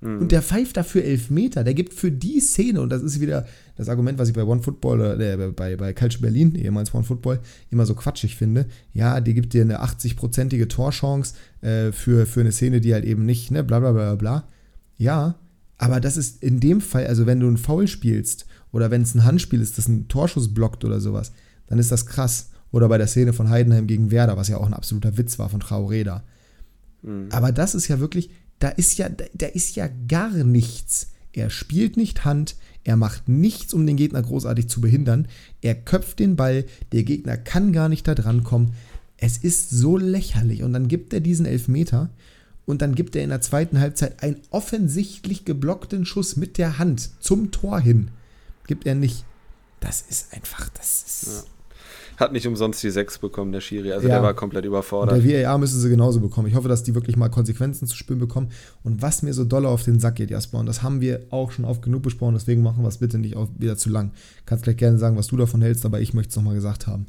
Mhm. Und der pfeift dafür elf Meter. Der gibt für die Szene, und das ist wieder das Argument, was ich bei One Football, äh, bei, bei Culture Berlin, ehemals One Football, immer so quatschig finde. Ja, die gibt dir eine 80-prozentige Torchance äh, für, für eine Szene, die halt eben nicht, ne, bla bla bla bla. Ja, aber das ist in dem Fall, also wenn du einen Foul spielst oder wenn es ein Handspiel ist, das einen Torschuss blockt oder sowas, dann ist das krass. Oder bei der Szene von Heidenheim gegen Werder, was ja auch ein absoluter Witz war von Traoreda. Mhm. Aber das ist ja wirklich, da ist ja, da ist ja gar nichts. Er spielt nicht Hand, er macht nichts, um den Gegner großartig zu behindern. Er köpft den Ball, der Gegner kann gar nicht da dran kommen. Es ist so lächerlich. Und dann gibt er diesen Elfmeter und dann gibt er in der zweiten Halbzeit einen offensichtlich geblockten Schuss mit der Hand zum Tor hin. Gibt er nicht. Das ist einfach, das ist. Ja. Hat nicht umsonst die 6 bekommen, der Schiri. Also ja. der war komplett überfordert. Und der VAR müssen sie genauso bekommen. Ich hoffe, dass die wirklich mal Konsequenzen zu spüren bekommen. Und was mir so doll auf den Sack geht, Jasper, und das haben wir auch schon oft genug besprochen, deswegen machen wir es bitte nicht wieder zu lang. Kannst gleich gerne sagen, was du davon hältst, aber ich möchte es nochmal gesagt haben.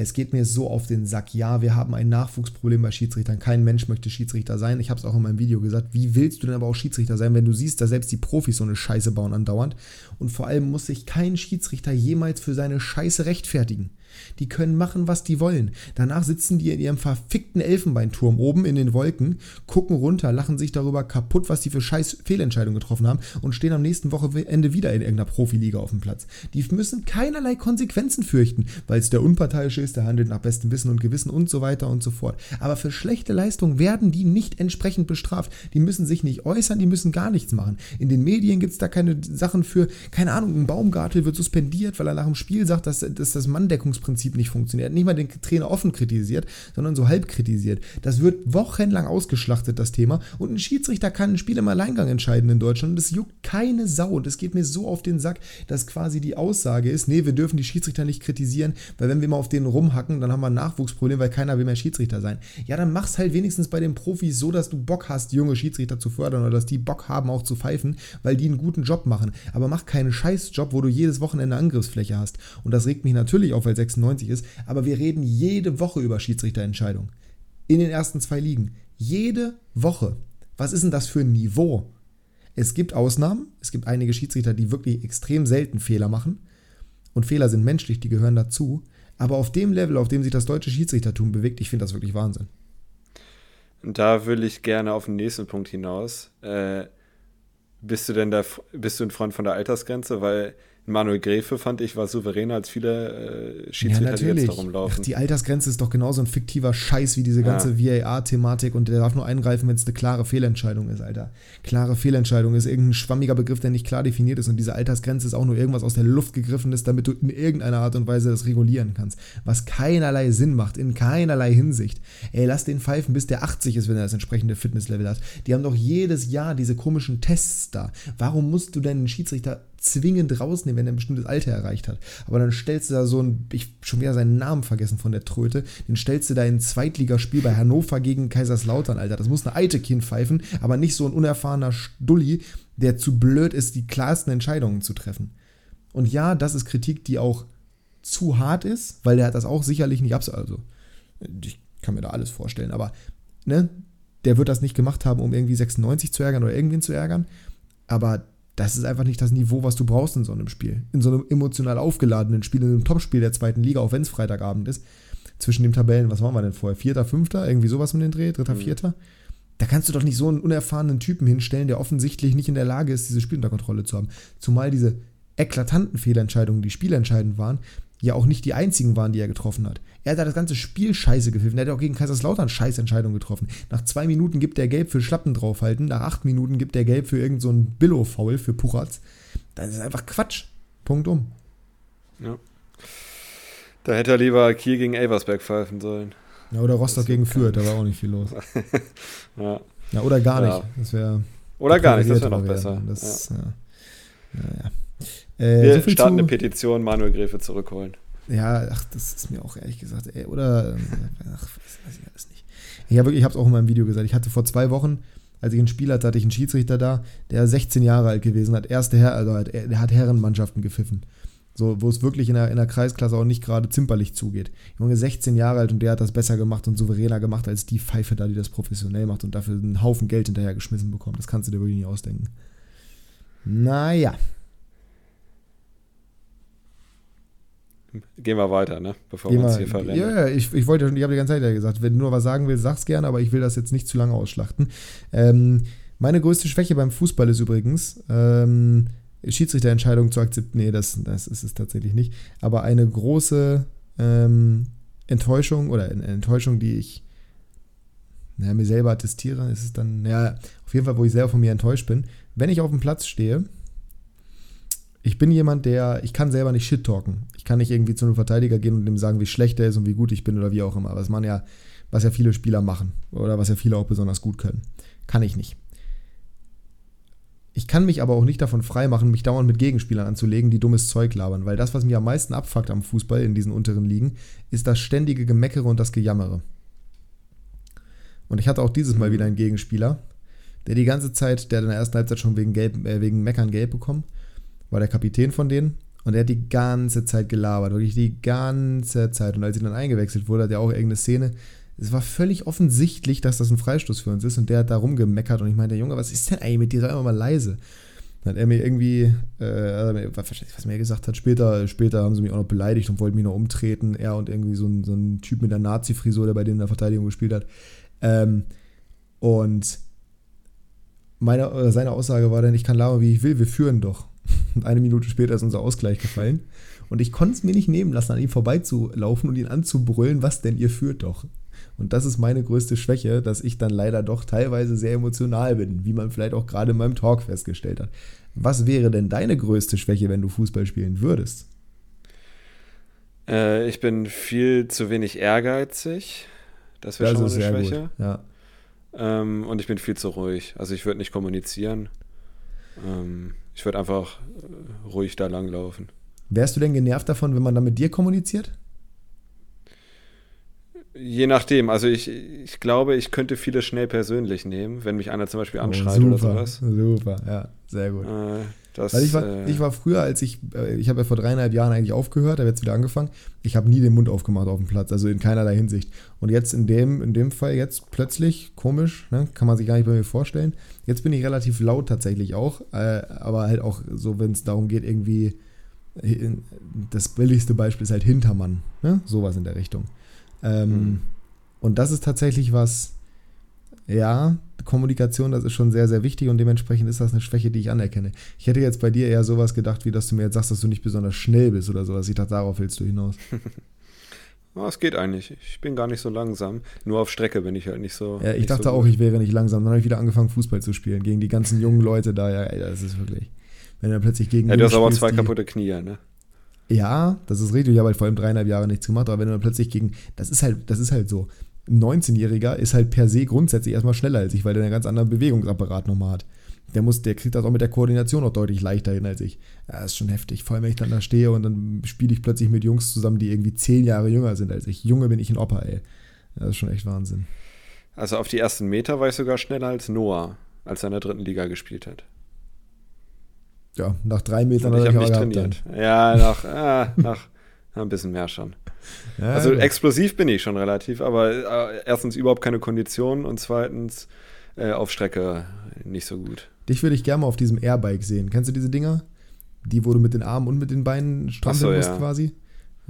Es geht mir so auf den Sack. Ja, wir haben ein Nachwuchsproblem bei Schiedsrichtern. Kein Mensch möchte Schiedsrichter sein. Ich habe es auch in meinem Video gesagt. Wie willst du denn aber auch Schiedsrichter sein, wenn du siehst, dass selbst die Profis so eine Scheiße bauen andauernd? Und vor allem muss sich kein Schiedsrichter jemals für seine Scheiße rechtfertigen. Die können machen, was die wollen. Danach sitzen die in ihrem verfickten Elfenbeinturm oben in den Wolken, gucken runter, lachen sich darüber kaputt, was die für scheiß Fehlentscheidungen getroffen haben und stehen am nächsten Wochenende wieder in irgendeiner Profiliga auf dem Platz. Die müssen keinerlei Konsequenzen fürchten, weil es der Unparteiische ist, der handelt nach bestem Wissen und Gewissen und so weiter und so fort. Aber für schlechte Leistungen werden die nicht entsprechend bestraft. Die müssen sich nicht äußern, die müssen gar nichts machen. In den Medien gibt es da keine Sachen für, keine Ahnung, ein Baumgartel wird suspendiert, weil er nach dem Spiel sagt, dass, dass das Manndeckungsprinzip nicht funktioniert. Nicht mal den Trainer offen kritisiert, sondern so halb kritisiert. Das wird wochenlang ausgeschlachtet, das Thema. Und ein Schiedsrichter kann ein Spiel im Alleingang entscheiden in Deutschland. Und das juckt keine Sau. Und es geht mir so auf den Sack, dass quasi die Aussage ist, nee, wir dürfen die Schiedsrichter nicht kritisieren, weil wenn wir mal auf denen rumhacken, dann haben wir ein Nachwuchsproblem, weil keiner will mehr Schiedsrichter sein. Ja, dann mach's halt wenigstens bei den Profis so, dass du Bock hast, junge Schiedsrichter zu fördern oder dass die Bock haben, auch zu pfeifen, weil die einen guten Job machen. Aber mach keinen Scheißjob, wo du jedes Wochenende Angriffsfläche hast. Und das regt mich natürlich auf, weil 96 ist. Aber wir reden jede Woche über Schiedsrichterentscheidungen. In den ersten zwei Ligen. Jede Woche. Was ist denn das für ein Niveau? Es gibt Ausnahmen. Es gibt einige Schiedsrichter, die wirklich extrem selten Fehler machen. Und Fehler sind menschlich, die gehören dazu. Aber auf dem Level, auf dem sich das deutsche Schiedsrichtertum bewegt, ich finde das wirklich Wahnsinn. Da will ich gerne auf den nächsten Punkt hinaus. Äh, bist du denn da, bist du ein Freund von der Altersgrenze? Weil Manuel Gräfe, fand ich, war souveräner als viele äh, Schiedsrichter, ja, die jetzt darum laufen. Ach, die Altersgrenze ist doch genauso ein fiktiver Scheiß wie diese ganze ja. VAR-Thematik und der darf nur eingreifen, wenn es eine klare Fehlentscheidung ist, Alter. Klare Fehlentscheidung ist irgendein schwammiger Begriff, der nicht klar definiert ist und diese Altersgrenze ist auch nur irgendwas aus der Luft gegriffen ist, damit du in irgendeiner Art und Weise das regulieren kannst. Was keinerlei Sinn macht, in keinerlei Hinsicht. Ey, lass den pfeifen, bis der 80 ist, wenn er das entsprechende Fitnesslevel hat. Die haben doch jedes Jahr diese komischen Tests da. Warum musst du denn einen Schiedsrichter zwingend rausnehmen, wenn er ein bestimmtes Alter erreicht hat. Aber dann stellst du da so ein, ich schon wieder seinen Namen vergessen von der Tröte, den stellst du da in Zweitligaspiel bei Hannover gegen Kaiserslautern, Alter. Das muss eine alte Kind pfeifen, aber nicht so ein unerfahrener Stulli, der zu blöd ist, die klarsten Entscheidungen zu treffen. Und ja, das ist Kritik, die auch zu hart ist, weil der hat das auch sicherlich nicht abs... Also, ich kann mir da alles vorstellen, aber, ne, der wird das nicht gemacht haben, um irgendwie 96 zu ärgern oder irgendwen zu ärgern. Aber das ist einfach nicht das Niveau, was du brauchst in so einem Spiel. In so einem emotional aufgeladenen Spiel, in einem Topspiel der zweiten Liga, auch wenn es Freitagabend ist. Zwischen den Tabellen, was waren wir denn vorher? Vierter, fünfter? Irgendwie sowas um den Dreh? Dritter, mhm. vierter? Da kannst du doch nicht so einen unerfahrenen Typen hinstellen, der offensichtlich nicht in der Lage ist, dieses Spiel unter Kontrolle zu haben. Zumal diese eklatanten Fehlentscheidungen, die spielentscheidend waren, ja auch nicht die einzigen waren, die er getroffen hat. Er hat da das ganze Spiel scheiße gepfiffen. Er hat auch gegen Kaiserslautern Scheißentscheidungen getroffen. Nach zwei Minuten gibt er Gelb für Schlappen draufhalten, nach acht Minuten gibt er Gelb für irgendeinen so Billo-Foul für Puchatz. Das ist einfach Quatsch. Punkt um. Ja. Da hätte er lieber Kiel gegen Elversberg pfeifen sollen. Ja, oder Rostock gegen Fürth, da war auch nicht viel los. ja. ja. oder gar nicht. Das wäre. Oder gar nicht, das wäre noch besser. Das, ja. Ja. Ja, äh, Wir so starten zu, eine Petition, Manuel Gräfe zurückholen. Ja, ach, das ist mir auch ehrlich gesagt, ey, oder, ähm, ach, weiß ich alles nicht. Ich habe es auch in meinem Video gesagt, ich hatte vor zwei Wochen, als ich ein Spiel hatte, hatte ich einen Schiedsrichter da, der 16 Jahre alt gewesen hat, erste Herr, also hat, der hat Herrenmannschaften gepfiffen. So, wo es wirklich in der, in der Kreisklasse auch nicht gerade zimperlich zugeht. Junge, 16 Jahre alt und der hat das besser gemacht und souveräner gemacht als die Pfeife da, die das professionell macht und dafür einen Haufen Geld hinterhergeschmissen bekommt. Das kannst du dir wirklich nicht ausdenken. Naja. Gehen wir weiter, ne? Bevor Gehen wir uns hier verrennen. Ja, ja, ich, ich wollte schon, ich habe die ganze Zeit ja gesagt, wenn du nur was sagen willst, sag's gerne, aber ich will das jetzt nicht zu lange ausschlachten. Ähm, meine größte Schwäche beim Fußball ist übrigens, ähm, Schiedsrichterentscheidungen zu akzeptieren. Nee, das, das ist es tatsächlich nicht. Aber eine große ähm, Enttäuschung oder eine Enttäuschung, die ich naja, mir selber attestiere, ist es dann, ja, auf jeden Fall, wo ich selber von mir enttäuscht bin. Wenn ich auf dem Platz stehe ich bin jemand, der, ich kann selber nicht shit talken. Ich kann nicht irgendwie zu einem Verteidiger gehen und ihm sagen, wie schlecht er ist und wie gut ich bin oder wie auch immer. Was man ja, was ja viele Spieler machen oder was ja viele auch besonders gut können. Kann ich nicht. Ich kann mich aber auch nicht davon freimachen, mich dauernd mit Gegenspielern anzulegen, die dummes Zeug labern, weil das, was mir am meisten abfuckt am Fußball in diesen unteren Ligen, ist das ständige Gemeckere und das Gejammere. Und ich hatte auch dieses Mal wieder einen Gegenspieler, der die ganze Zeit, der in der ersten Halbzeit schon wegen, Gelb, äh, wegen Meckern gelb bekommen, war der Kapitän von denen. Und er hat die ganze Zeit gelabert, wirklich die ganze Zeit. Und als sie dann eingewechselt wurde, hat er auch irgendeine Szene. Es war völlig offensichtlich, dass das ein Freistoß für uns ist. Und der hat da rumgemeckert. Und ich meinte, Junge, was ist denn eigentlich mit dir? Sei immer mal leise. Dann hat er mir irgendwie, äh, was mir gesagt hat, später, später haben sie mich auch noch beleidigt und wollten mich noch umtreten. Er und irgendwie so ein, so ein Typ mit der Nazi-Frisur, der bei denen in der Verteidigung gespielt hat. Ähm, und meine, seine Aussage war dann, ich kann labern, wie ich will, wir führen doch. Eine Minute später ist unser Ausgleich gefallen. Und ich konnte es mir nicht nehmen lassen, an ihm vorbeizulaufen und ihn anzubrüllen, was denn, ihr führt doch. Und das ist meine größte Schwäche, dass ich dann leider doch teilweise sehr emotional bin, wie man vielleicht auch gerade in meinem Talk festgestellt hat. Was wäre denn deine größte Schwäche, wenn du Fußball spielen würdest? Äh, ich bin viel zu wenig ehrgeizig. Das wäre schon eine Schwäche. Gut. Ja. Ähm, und ich bin viel zu ruhig. Also ich würde nicht kommunizieren. Ähm, ich würde einfach äh, ruhig da langlaufen. Wärst du denn genervt davon, wenn man dann mit dir kommuniziert? Je nachdem. Also ich, ich glaube, ich könnte vieles schnell persönlich nehmen, wenn mich einer zum Beispiel oh, anschreit oh, super, oder sowas. Super, ja, sehr gut. Äh, das, Weil ich war, äh, ich war früher, als ich, äh, ich habe ja vor dreieinhalb Jahren eigentlich aufgehört, habe jetzt wieder angefangen. Ich habe nie den Mund aufgemacht auf dem Platz, also in keinerlei Hinsicht. Und jetzt in dem, in dem Fall jetzt plötzlich, komisch, ne, kann man sich gar nicht bei mir vorstellen. Jetzt bin ich relativ laut tatsächlich auch, äh, aber halt auch so, wenn es darum geht, irgendwie, das billigste Beispiel ist halt Hintermann, ne? sowas in der Richtung. Ähm, mhm. Und das ist tatsächlich was, ja, Kommunikation, das ist schon sehr, sehr wichtig und dementsprechend ist das eine Schwäche, die ich anerkenne. Ich hätte jetzt bei dir eher sowas gedacht, wie dass du mir jetzt sagst, dass du nicht besonders schnell bist oder sowas. Ich dachte, darauf willst du hinaus. Es geht eigentlich. Ich bin gar nicht so langsam. Nur auf Strecke bin ich halt nicht so. Ja, ich dachte so auch, ich wäre nicht langsam. Dann habe ich wieder angefangen, Fußball zu spielen. Gegen die ganzen jungen Leute da. Ja, ey, das ist wirklich. Wenn er plötzlich gegen. Ja, du hast aber zwei kaputte Knie, ne? Ja, das ist richtig. Ich habe halt vor allem dreieinhalb Jahre nichts gemacht. Aber wenn du dann plötzlich gegen. Das ist halt, das ist halt so ein 19-Jähriger ist halt per se grundsätzlich erstmal schneller als ich, weil der einen ganz anderen Bewegungsapparat nochmal hat. Der, muss, der kriegt das auch mit der Koordination noch deutlich leichter hin als ich. Das ist schon heftig. Vor allem, wenn ich dann da stehe und dann spiele ich plötzlich mit Jungs zusammen, die irgendwie zehn Jahre jünger sind als ich. Junge bin ich ein Opa, ey. Das ist schon echt Wahnsinn. Also auf die ersten Meter war ich sogar schneller als Noah, als er in der dritten Liga gespielt hat. Ja, nach drei Metern ich habe mich trainiert. Dann. Ja, nach, äh, nach ein bisschen mehr schon. Ja, also ja. explosiv bin ich schon relativ, aber äh, erstens überhaupt keine Kondition und zweitens äh, auf Strecke nicht so gut. Dich würde ich gerne mal auf diesem Airbike sehen. Kennst du diese Dinger? Die, wo du mit den Armen und mit den Beinen strampeln so, musst ja. quasi?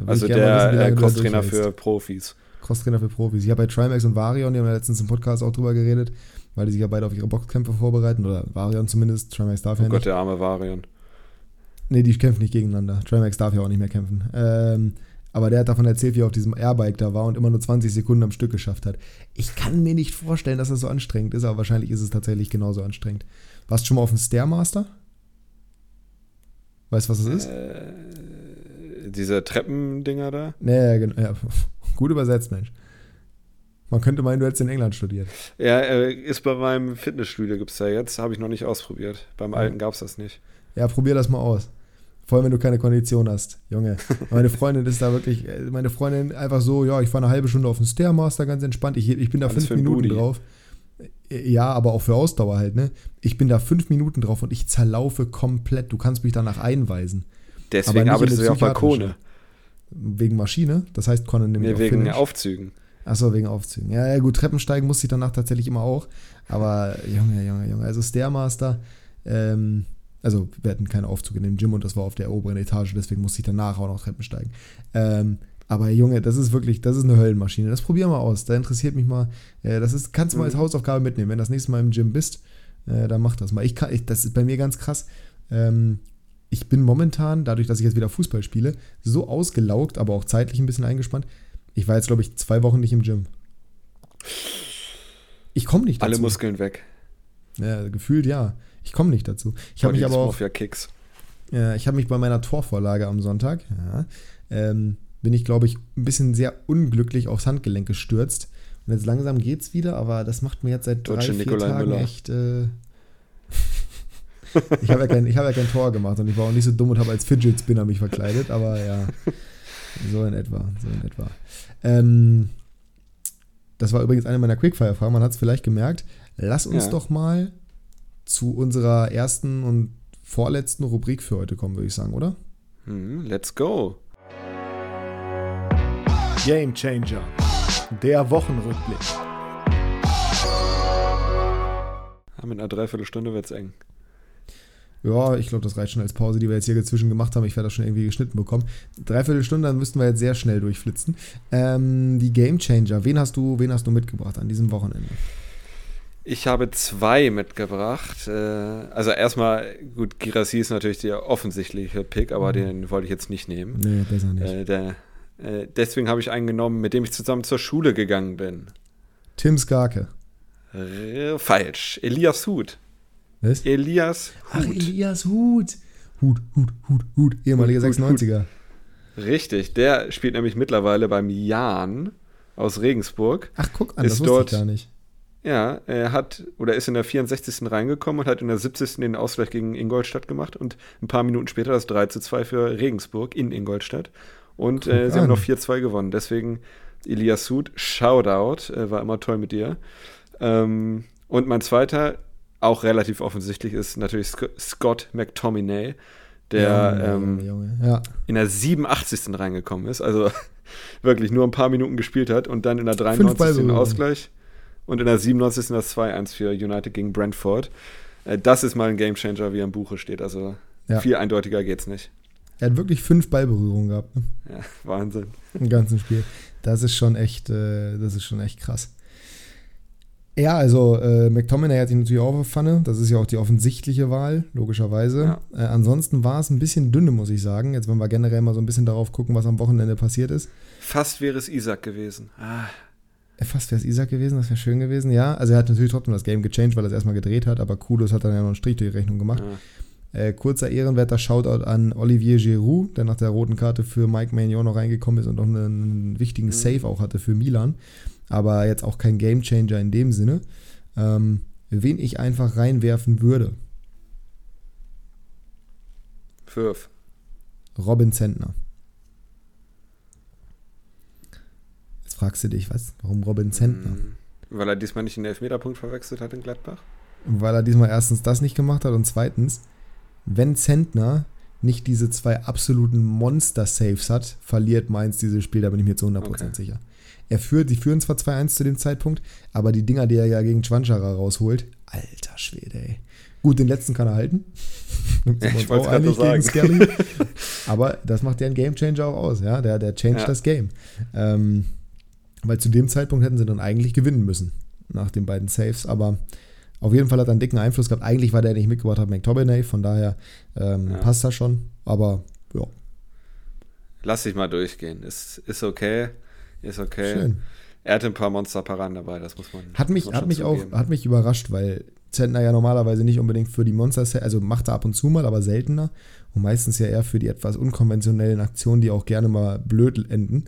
Also der, der Crosstrainer für Profis. Crosstrainer für Profis. Ich habe bei Trimax und Varion, die haben ja letztens im Podcast auch drüber geredet, weil die sich ja beide auf ihre Boxkämpfe vorbereiten, oder Varion zumindest, Trimax darf oh ja Gott, nicht. der arme Varion. Nee, die kämpfen nicht gegeneinander. Trimax darf ja auch nicht mehr kämpfen. Ähm, aber der hat davon erzählt, wie er auf diesem Airbike da war und immer nur 20 Sekunden am Stück geschafft hat. Ich kann mir nicht vorstellen, dass das so anstrengend ist, aber wahrscheinlich ist es tatsächlich genauso anstrengend. Warst du schon mal auf dem Stairmaster? Weißt du, was das ist? Äh, diese Treppendinger da? Nee, genau. Ja, gut übersetzt, Mensch. Man könnte meinen, du hättest in England studiert. Ja, äh, ist bei meinem Fitnessstudio gibt es ja jetzt. Habe ich noch nicht ausprobiert. Beim alten gab es das nicht. Ja, probier das mal aus. Vor allem, wenn du keine Kondition hast, Junge. Meine Freundin ist da wirklich, äh, meine Freundin einfach so, ja, ich fahre eine halbe Stunde auf den Stairmaster, ganz entspannt. Ich, ich bin da Alles fünf Minuten drauf. Äh, ja, aber auch für Ausdauer halt, ne? Ich bin da fünf Minuten drauf und ich zerlaufe komplett. Du kannst mich danach einweisen. Deswegen arbeitest du ja auf Balkone. Wegen Maschine? Das heißt, Conan nämlich nee, wegen Finish. Aufzügen. Achso, wegen Aufzügen. Ja, ja, gut, Treppensteigen musste ich danach tatsächlich immer auch. Aber, Junge, Junge, Junge. Also Stairmaster, ähm, also wir hatten keinen Aufzug in dem Gym und das war auf der oberen Etage, deswegen musste ich danach auch noch Treppen steigen. Ähm, aber Junge, das ist wirklich, das ist eine Höllenmaschine. Das probier mal aus. Da interessiert mich mal. Äh, das ist, kannst du mal als mhm. Hausaufgabe mitnehmen. Wenn du das nächste Mal im Gym bist, äh, dann mach das mal. Ich kann, ich, das ist bei mir ganz krass. Ähm, ich bin momentan, dadurch, dass ich jetzt wieder Fußball spiele, so ausgelaugt, aber auch zeitlich ein bisschen eingespannt. Ich war jetzt, glaube ich, zwei Wochen nicht im Gym. Ich komme nicht dazu. Alle Muskeln weg. Ja, gefühlt ja. Ich komme nicht dazu. Ich habe mich aber auch. Kicks. Ja, ich habe mich bei meiner Torvorlage am Sonntag, ja, ähm, bin ich, glaube ich, ein bisschen sehr unglücklich aufs Handgelenk gestürzt. Und jetzt langsam geht's wieder, aber das macht mir jetzt seit drei, Deutsche vier Nikolai Tagen Müller. echt. Äh, ich habe ja, kein, hab ja kein Tor gemacht und ich war auch nicht so dumm und habe als Fidget Spinner mich verkleidet, aber ja, so in etwa, so in etwa. Ähm, das war übrigens eine meiner Quickfire-Fragen, man hat es vielleicht gemerkt. Lass uns ja. doch mal zu unserer ersten und vorletzten Rubrik für heute kommen, würde ich sagen, oder? Hm, let's go. Game Changer. Der Wochenrückblick. Ja, mit einer Dreiviertelstunde wird's eng. Ja, ich glaube, das reicht schon als Pause, die wir jetzt hier dazwischen gemacht haben. Ich werde das schon irgendwie geschnitten bekommen. Dreiviertel Stunde, dann müssten wir jetzt sehr schnell durchflitzen. Ähm, die Game Changer, wen hast du, wen hast du mitgebracht an diesem Wochenende? Ich habe zwei mitgebracht. Äh, also erstmal, gut, Girassi ist natürlich der offensichtliche Pick, aber mhm. den wollte ich jetzt nicht nehmen. Nee, besser nicht. Äh, der, äh, deswegen habe ich einen genommen, mit dem ich zusammen zur Schule gegangen bin. Tim Skarke. falsch. Elias Huth. Was? Elias Hut. Ach, Elias Hut. Hut, Hut, Hut, Hut. Ehemaliger 96er. Richtig, der spielt nämlich mittlerweile beim Jan aus Regensburg. Ach, guck an, ist das wusste dort, ich gar nicht. Ja, er hat oder ist in der 64. reingekommen und hat in der 70. den Ausgleich gegen Ingolstadt gemacht und ein paar Minuten später das 3 zu 2 für Regensburg in Ingolstadt. Und äh, sie haben noch 4-2 gewonnen. Deswegen Elias Hut, Shoutout, äh, war immer toll mit dir. Ähm, und mein zweiter auch relativ offensichtlich ist natürlich Scott McTominay, der Junge, ähm, Junge, ja. in der 87. reingekommen ist, also wirklich nur ein paar Minuten gespielt hat und dann in der 93. den Ausgleich und in der 97. das 2-1 für United gegen Brentford. Äh, das ist mal ein Gamechanger, wie er im Buche steht. Also ja. viel eindeutiger geht's nicht. Er hat wirklich fünf Ballberührungen gehabt. Ne? Ja, Wahnsinn. Im ganzen Spiel. Das ist schon echt, äh, das ist schon echt krass. Ja, also äh, McTominay hat ihn natürlich auch auf Pfanne. Das ist ja auch die offensichtliche Wahl, logischerweise. Ja. Äh, ansonsten war es ein bisschen dünne, muss ich sagen. Jetzt wollen wir generell mal so ein bisschen darauf gucken, was am Wochenende passiert ist. Fast wäre es Isaac gewesen. Ah. Äh, fast wäre es Isaac gewesen, das wäre schön gewesen, ja. Also er hat natürlich trotzdem das Game gechanged, weil er es erstmal gedreht hat, aber Kudos hat dann ja noch einen Strich durch die Rechnung gemacht. Ja. Äh, kurzer ehrenwerter Shoutout an Olivier Giroud, der nach der roten Karte für Mike Magnon noch reingekommen ist und noch einen, wichtigen mhm. Save auch hatte für Milan aber jetzt auch kein Gamechanger in dem Sinne. Ähm, wen ich einfach reinwerfen würde. Fürf. Robin Zentner. Fragst du dich, was? Warum Robin Zentner? Hm, weil er diesmal nicht den Elfmeterpunkt verwechselt hat in Gladbach? Weil er diesmal erstens das nicht gemacht hat und zweitens, wenn Zentner nicht diese zwei absoluten Monster-Saves hat, verliert Mainz dieses Spiel, da bin ich mir zu 100% okay. sicher. Er führt, die führen zwar 2-1 zu dem Zeitpunkt, aber die Dinger, die er ja gegen Schwanschara rausholt, alter Schwede, ey. Gut, den letzten kann er halten. ich wollte gerade sagen. Gegen aber das macht ja einen Gamechanger auch aus, ja. Der, der changed ja. das Game. Ähm, weil zu dem Zeitpunkt hätten sie dann eigentlich gewinnen müssen, nach den beiden Saves. Aber auf jeden Fall hat er einen dicken Einfluss gehabt. Eigentlich war der, der nicht mitgebracht hat, McTominay, von daher ähm, ja. passt das schon. Aber ja. Lass dich mal durchgehen. Ist, ist okay. Ist okay. Schön. Er hatte ein paar Monsterparaden dabei, das muss man. Hat mich, hat mich auch hat mich überrascht, weil Zentner ja normalerweise nicht unbedingt für die Monster, also macht er ab und zu mal, aber seltener. Und meistens ja eher für die etwas unkonventionellen Aktionen, die auch gerne mal blöd enden.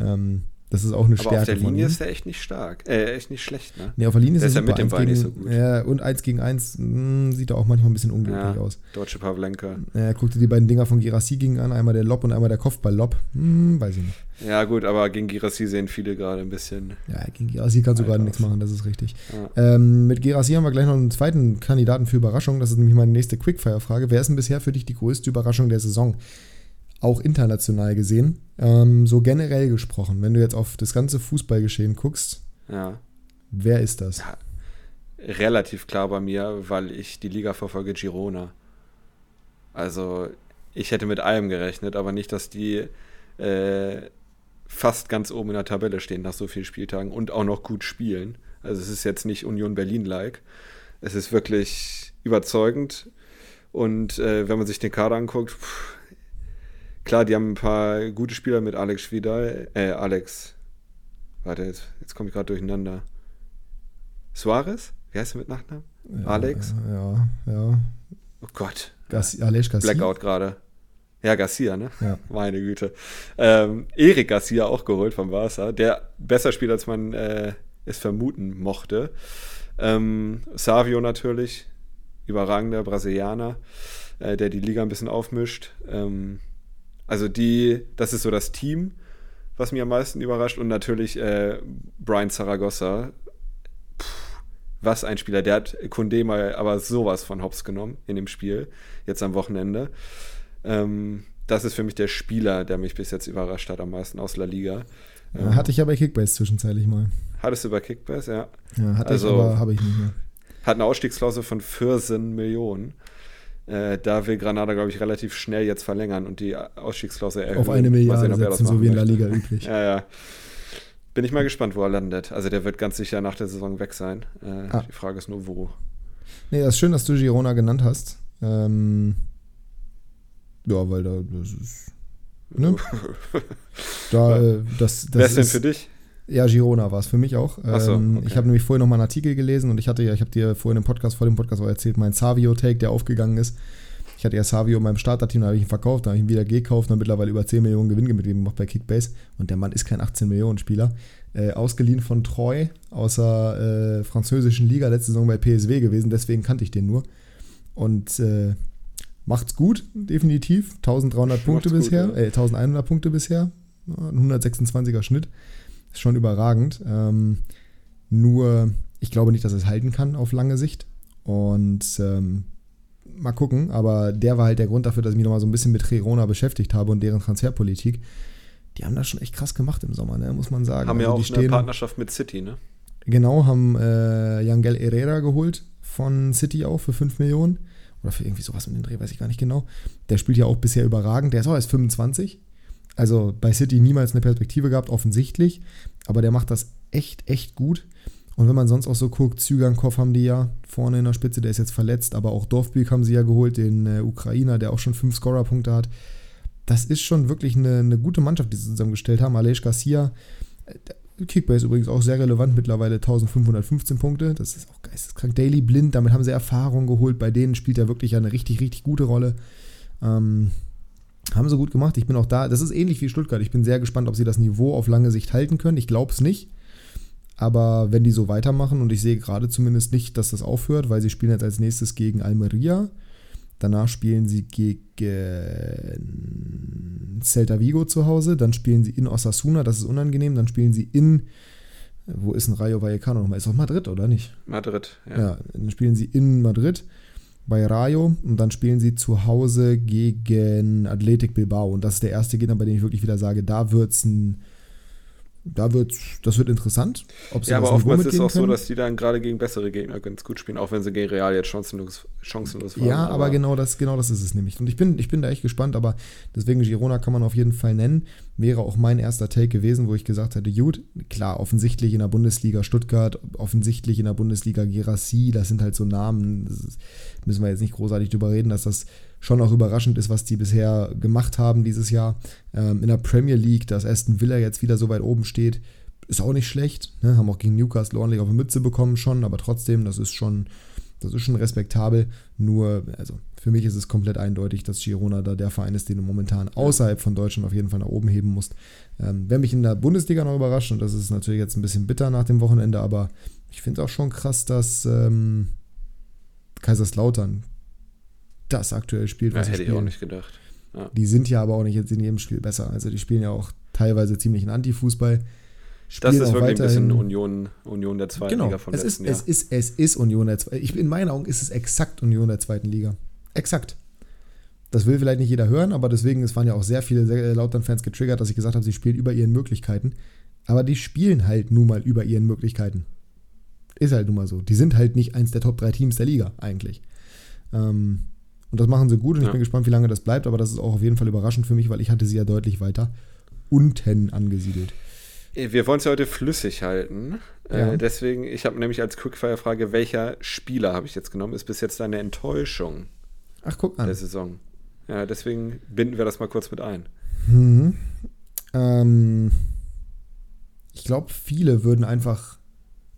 Ähm, das ist auch eine Stärke. Aber auf der Linie ist er echt nicht stark. Äh, echt nicht schlecht, ne? Nee, auf der Linie ist er ja mit dem Ball nicht so gut. Ja, und 1 gegen 1 mh, hm, sieht er auch manchmal ein bisschen unglücklich ja, aus. Deutsche Pavlenka. Er guckte die beiden Dinger von Girassi gegen an, einmal der Lob und einmal der Kopfball-Lob. Hm, weiß ich nicht. Ja, gut, aber gegen Girassi sehen viele gerade ein bisschen. Ja, gegen Girassi kannst du gerade nichts machen, das ist richtig. Ja. Ähm, mit Girassi haben wir gleich noch einen zweiten Kandidaten für Überraschung. Das ist nämlich meine nächste Quickfire-Frage. Wer ist denn bisher für dich die größte Überraschung der Saison? Auch international gesehen, ähm, so generell gesprochen, wenn du jetzt auf das ganze Fußballgeschehen guckst, ja. wer ist das? Ja, relativ klar bei mir, weil ich die Liga verfolge, Girona. Also ich hätte mit allem gerechnet, aber nicht, dass die äh, fast ganz oben in der Tabelle stehen nach so vielen Spieltagen und auch noch gut spielen. Also es ist jetzt nicht Union Berlin-like. Es ist wirklich überzeugend. Und äh, wenn man sich den Kader anguckt, pff, Klar, die haben ein paar gute Spieler mit Alex Vidal. Äh, Alex. Warte, jetzt, jetzt komme ich gerade durcheinander. Suarez? Wie heißt er mit Nachnamen? Ja, Alex? Ja, ja. Oh Gott. Garcia, Alex Garcia. Blackout gerade. Ja, Garcia, ne? Ja. Meine Güte. Ähm, Erik Garcia auch geholt vom Barca, der besser spielt, als man äh, es vermuten mochte. Ähm, Savio natürlich, überragender Brasilianer, äh, der die Liga ein bisschen aufmischt. Ähm, also die, das ist so das Team, was mir am meisten überrascht. Und natürlich äh, Brian Zaragoza. Puh, was ein Spieler. Der hat Kunde mal aber sowas von Hops genommen in dem Spiel, jetzt am Wochenende. Ähm, das ist für mich der Spieler, der mich bis jetzt überrascht hat am meisten aus La Liga. Ja, hatte ich ja bei Kickbase zwischenzeitlich mal. Hattest du bei Kickbase, ja. Ja, hatte Also- ich, aber habe ich nicht mehr. Hat eine Ausstiegsklausel von 14 Millionen. Äh, da will Granada, glaube ich, relativ schnell jetzt verlängern und die Ausstiegsklausel erhöhen. Auf eine Milliarde sehen, setzen, so wie in La möchte. Liga üblich. Ja, ja. Bin ich mal gespannt, wo er landet. Also der wird ganz sicher nach der Saison weg sein. Äh, Ah. Die Frage ist nur, wo. Nee, das ist schön, dass du Girona genannt hast. Ähm, ja, weil da, das ist. Ne? Da, äh, das, das Wer ist denn für dich? Ja, Girona war es für mich auch. So, Ähm, okay. Ich habe nämlich vorhin noch mal einen Artikel gelesen und ich hatte ja, ich habe dir vorhin im Podcast, vor dem Podcast auch erzählt, mein Savio-Take, der aufgegangen ist. Ich hatte ja Savio in meinem Starterteam, da habe ich ihn verkauft, da habe ich ihn wieder gekauft und habe mittlerweile über 10 Millionen Gewinn gemacht bei Kickbase. Und der Mann ist kein 18 Millionen Spieler. Äh, ausgeliehen von Troy aus der äh, französischen Liga, letzte Saison bei PSW gewesen, deswegen kannte ich den nur. Und äh, macht's gut, definitiv. 1300 Punkte Macht's gut, bisher, ja. äh, 1100 Punkte bisher. Ein 126er Schnitt. Ist schon überragend. Ähm, nur, ich glaube nicht, dass es halten kann auf lange Sicht. Und ähm, mal gucken. Aber der war halt der Grund dafür, dass ich mich nochmal so ein bisschen mit Girona beschäftigt habe und deren Transferpolitik. Die haben das schon echt krass gemacht im Sommer, ne? muss man sagen. Haben ja Also auch die eine Partnerschaft mit City, ne? Genau, haben äh, Yangel Herrera geholt von City auch für 5 Millionen. Oder für irgendwie sowas mit dem Dreh, weiß ich gar nicht genau. Der spielt ja auch bisher überragend. Der ist auch erst 25. Also bei City niemals eine Perspektive gehabt, offensichtlich. Aber der macht das echt, echt gut. Und wenn man sonst auch so guckt, Zygankov haben die ja vorne in der Spitze, der ist jetzt verletzt, aber auch Dorfbück haben sie ja geholt, den äh, Ukrainer, der auch schon fünf Scorerpunkte hat. Das ist schon wirklich eine, eine gute Mannschaft, die sie zusammengestellt haben. Alej Garcia, äh, Kickbase übrigens auch sehr relevant, mittlerweile 1515 Punkte. Das ist auch geisteskrank. Daily Blind, damit haben sie Erfahrung geholt. Bei denen spielt er wirklich eine richtig, richtig gute Rolle. Ähm, haben sie gut gemacht. Ich bin auch da. Das ist ähnlich wie Stuttgart. Ich bin sehr gespannt, ob sie das Niveau auf lange Sicht halten können. Ich glaube es nicht. Aber wenn die so weitermachen, und ich sehe gerade zumindest nicht, dass das aufhört, weil sie spielen jetzt als nächstes gegen Almeria. Danach spielen sie gegen Celta Vigo zu Hause. Dann spielen sie in Osasuna, das ist unangenehm. Dann spielen sie in, wo ist ein Rayo Vallecano nochmal? Ist doch Madrid, oder nicht? Madrid, ja. Ja. dann spielen sie in Madrid bei Rayo und dann spielen sie zu Hause gegen Athletic Bilbao. Und das ist der erste Gegner, bei dem ich wirklich wieder sage, da wird's ein, da wird's, das wird interessant. Ob sie Ja, aber oftmals ist es auch so, können. dass die dann gerade gegen bessere Gegner ganz gut spielen, auch wenn sie gegen Real jetzt chancenlos, chancenlos waren. Ja, aber genau das, genau das ist es nämlich. Und ich bin, ich bin da echt gespannt, aber deswegen Girona kann man auf jeden Fall nennen. Wäre auch mein erster Take gewesen, wo ich gesagt hätte, gut, klar, offensichtlich in der Bundesliga Stuttgart, offensichtlich in der Bundesliga Gerassi, das sind halt so Namen, müssen wir jetzt nicht großartig drüber reden, dass das schon auch überraschend ist, was die bisher gemacht haben dieses Jahr. Ähm, in der Premier League, dass Aston Villa jetzt wieder so weit oben steht, ist auch nicht schlecht. Ne? Haben auch gegen Newcastle ordentlich auf die Mütze bekommen schon, aber trotzdem, das ist schon, das ist schon respektabel. Nur, also für mich ist es komplett eindeutig, dass Girona da der Verein ist, den du momentan außerhalb von Deutschland auf jeden Fall nach oben heben musst. Ähm, wer mich in der Bundesliga noch überrascht, und das ist natürlich jetzt ein bisschen bitter nach dem Wochenende, aber ich finde auch schon krass, dass ähm, Kaiserslautern das aktuell spielt, Ja, was sie hätte ich auch nicht gedacht. Die sind ja aber auch nicht jetzt in jedem Spiel besser. Also die spielen ja auch teilweise ziemlich einen Anti-Fußball. Das ist wirklich ein bisschen weiterhin- Union, Union der zweiten Genau, Liga vom es ist, letzten Jahr. es, ist, es ist Union der zweiten ich In meinen Augen ist es exakt Union der zweiten Liga. Exakt. Das will vielleicht nicht jeder hören, aber deswegen, es waren ja auch sehr viele sehr Lautern-Fans getriggert, dass ich gesagt habe, sie spielen über ihren Möglichkeiten. Aber die spielen halt nun mal über ihren Möglichkeiten. Ist halt nun mal so. Die sind halt nicht eins der Top 3 Teams der Liga, eigentlich. Ähm, und das machen sie gut und ich Ja. bin gespannt, wie lange das bleibt, aber das ist auch auf jeden Fall überraschend für mich, weil ich hatte sie ja deutlich weiter unten angesiedelt. Äh, Wir wollen es ja heute flüssig halten. Ja. Äh, deswegen, ich habe nämlich als Quickfire-Frage, welcher Spieler habe ich jetzt genommen? Ist bis jetzt deine Enttäuschung Ach, guck an. der Saison? Ja, deswegen binden wir das mal kurz mit ein. Mhm. Ähm, ich glaube, viele würden einfach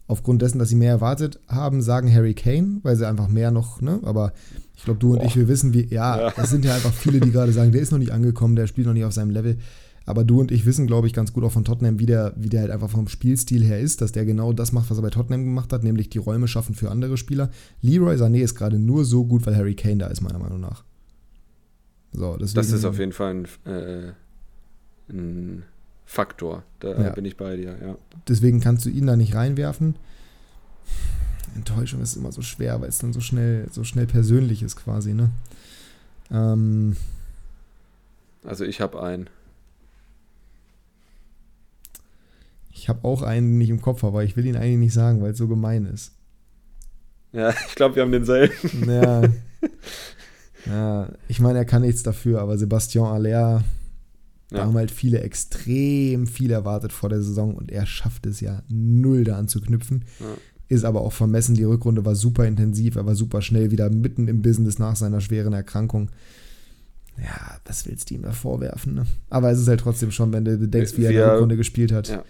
aufgrund dessen, dass sie mehr erwartet haben, sagen Harry Kane, weil sie einfach mehr noch, ne? Aber ich glaube, du und Boah. ich, wir wissen, wie, ja, Ja. es sind ja einfach viele, die gerade sagen, der ist noch nicht angekommen, der spielt noch nicht auf seinem Level. Aber du und ich wissen, glaube ich, ganz gut auch von Tottenham, wie der, wie der halt einfach vom Spielstil her ist, dass der genau das macht, was er bei Tottenham gemacht hat, nämlich die Räume schaffen für andere Spieler. Leroy Sané ist gerade nur so gut, weil Harry Kane da ist, meiner Meinung nach. So, deswegen, Das ist auf jeden Fall ein, äh, ein Faktor. Da Ja. bin ich bei dir, ja. deswegen kannst du ihn da nicht reinwerfen. Enttäuschung ist immer so schwer, weil es dann so schnell, so schnell persönlich ist quasi, ne? Ähm, Also ich habe einen. Ich habe auch einen, den ich im Kopf habe, aber ich will ihn eigentlich nicht sagen, weil es so gemein ist. Ja, ich glaube, wir haben denselben. Ja. ja, ich meine, er kann nichts dafür, aber Sebastian Aller, da Ja. haben halt viele extrem viel erwartet vor der Saison und er schafft es ja null da anzuknüpfen. Ja. Ist aber auch vermessen. Die Rückrunde war super intensiv, er war super schnell wieder mitten im Business nach seiner schweren Erkrankung. Ja, was willst du ihm da vorwerfen? Ne? Aber es ist halt trotzdem schon, wenn du denkst, wie er in der Rückrunde gespielt hat. Ja.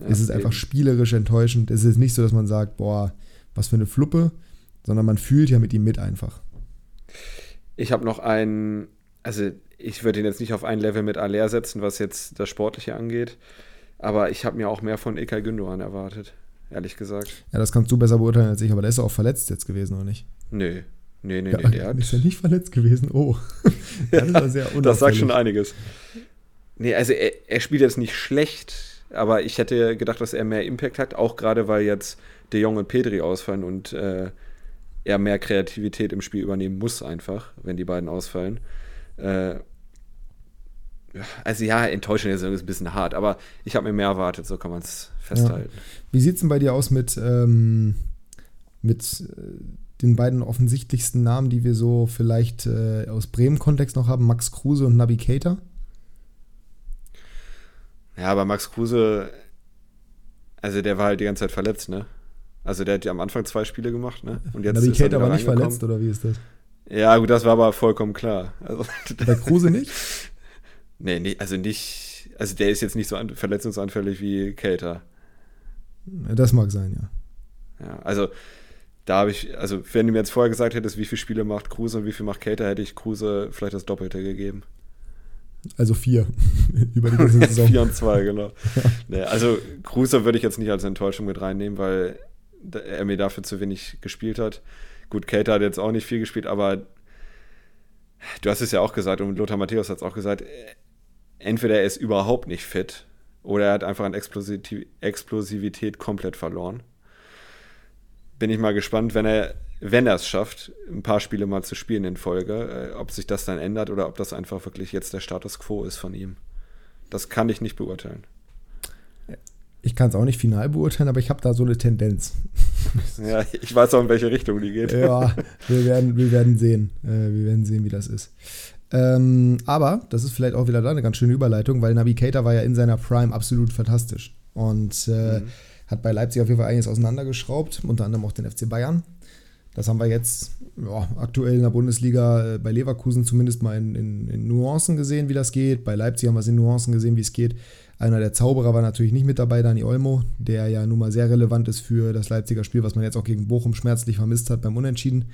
Ja, es ist einfach eben. spielerisch enttäuschend. Es ist nicht so, dass man sagt, boah, was für eine Fluppe, sondern man fühlt ja mit ihm mit einfach. Ich habe noch einen, also ich würde ihn jetzt nicht auf ein Level mit Aller setzen, was jetzt das Sportliche angeht, aber ich habe mir auch mehr von Ilkay Gündogan erwartet, ehrlich gesagt. Ja, das kannst du besser beurteilen als ich, aber der ist auch verletzt jetzt gewesen, oder nicht? Nee, nee, nee, Ja, nee, der ist er nicht verletzt gewesen? Oh. das ist ja sehr das sagt schon einiges. Nee, also er, er spielt jetzt nicht schlecht, aber ich hätte gedacht, dass er mehr Impact hat, auch gerade weil jetzt De Jong und Pedri ausfallen und äh, er mehr Kreativität im Spiel übernehmen muss einfach, wenn die beiden ausfallen. Äh, also ja, enttäuschend ist ein bisschen hart, aber ich habe mir mehr erwartet, so kann man es festhalten. Wie sieht es denn bei dir aus mit, ähm, mit äh, den beiden offensichtlichsten Namen, die wir so vielleicht äh, aus Bremen-Kontext noch haben? Max Kruse und Nabi Keita? Ja, aber Max Kruse, also der war halt die ganze Zeit verletzt, ne? Also der hat ja am Anfang zwei Spiele gemacht, ne? Und jetzt wieder war nicht verletzt, oder wie ist das? Ja, gut, das war aber vollkommen klar. Also, Bei Kruse nicht? nee, nee, also nicht, also der ist jetzt nicht so an, verletzungsanfällig wie Cater. Das mag sein, ja. Ja, also da habe ich, also wenn du mir jetzt vorher gesagt hättest, wie viele Spiele macht Kruse und wie viel macht Cater, hätte ich Kruse vielleicht das Doppelte gegeben. Also vier über die ganze Saison. 4 und 2, genau. nee, also Kruse würde ich jetzt nicht als Enttäuschung mit reinnehmen, weil er mir dafür zu wenig gespielt hat. Gut, Cater hat jetzt auch nicht viel gespielt, aber du hast es ja auch gesagt und Lothar Matthäus hat es auch gesagt, entweder er ist überhaupt nicht fit oder er hat einfach an Explosiv Explosivität komplett verloren. Bin ich mal gespannt, wenn er wenn er es schafft, ein paar Spiele mal zu spielen in Folge, äh, ob sich das dann ändert oder ob das einfach wirklich jetzt der Status quo ist von ihm. Das kann ich nicht beurteilen. Ich kann es auch nicht final beurteilen, aber ich habe da so eine Tendenz. Ja, ich weiß auch, in welche Richtung die geht. Ja, wir werden, wir werden sehen. Äh, wir werden sehen, wie das ist. Ähm, aber das ist vielleicht auch wieder da eine ganz schöne Überleitung, weil Keita war ja in seiner Prime absolut fantastisch und äh, Mhm. hat bei Leipzig auf jeden Fall einiges auseinandergeschraubt, unter anderem auch den FC Bayern. Das haben wir jetzt ja, aktuell in der Bundesliga äh, bei Leverkusen zumindest mal in, in, in Nuancen gesehen, wie das geht. Bei Leipzig haben wir es in Nuancen gesehen, wie es geht. Einer der Zauberer war natürlich nicht mit dabei, Dani Olmo, der ja nun mal sehr relevant ist für das Leipziger Spiel, was man jetzt auch gegen Bochum schmerzlich vermisst hat beim Unentschieden.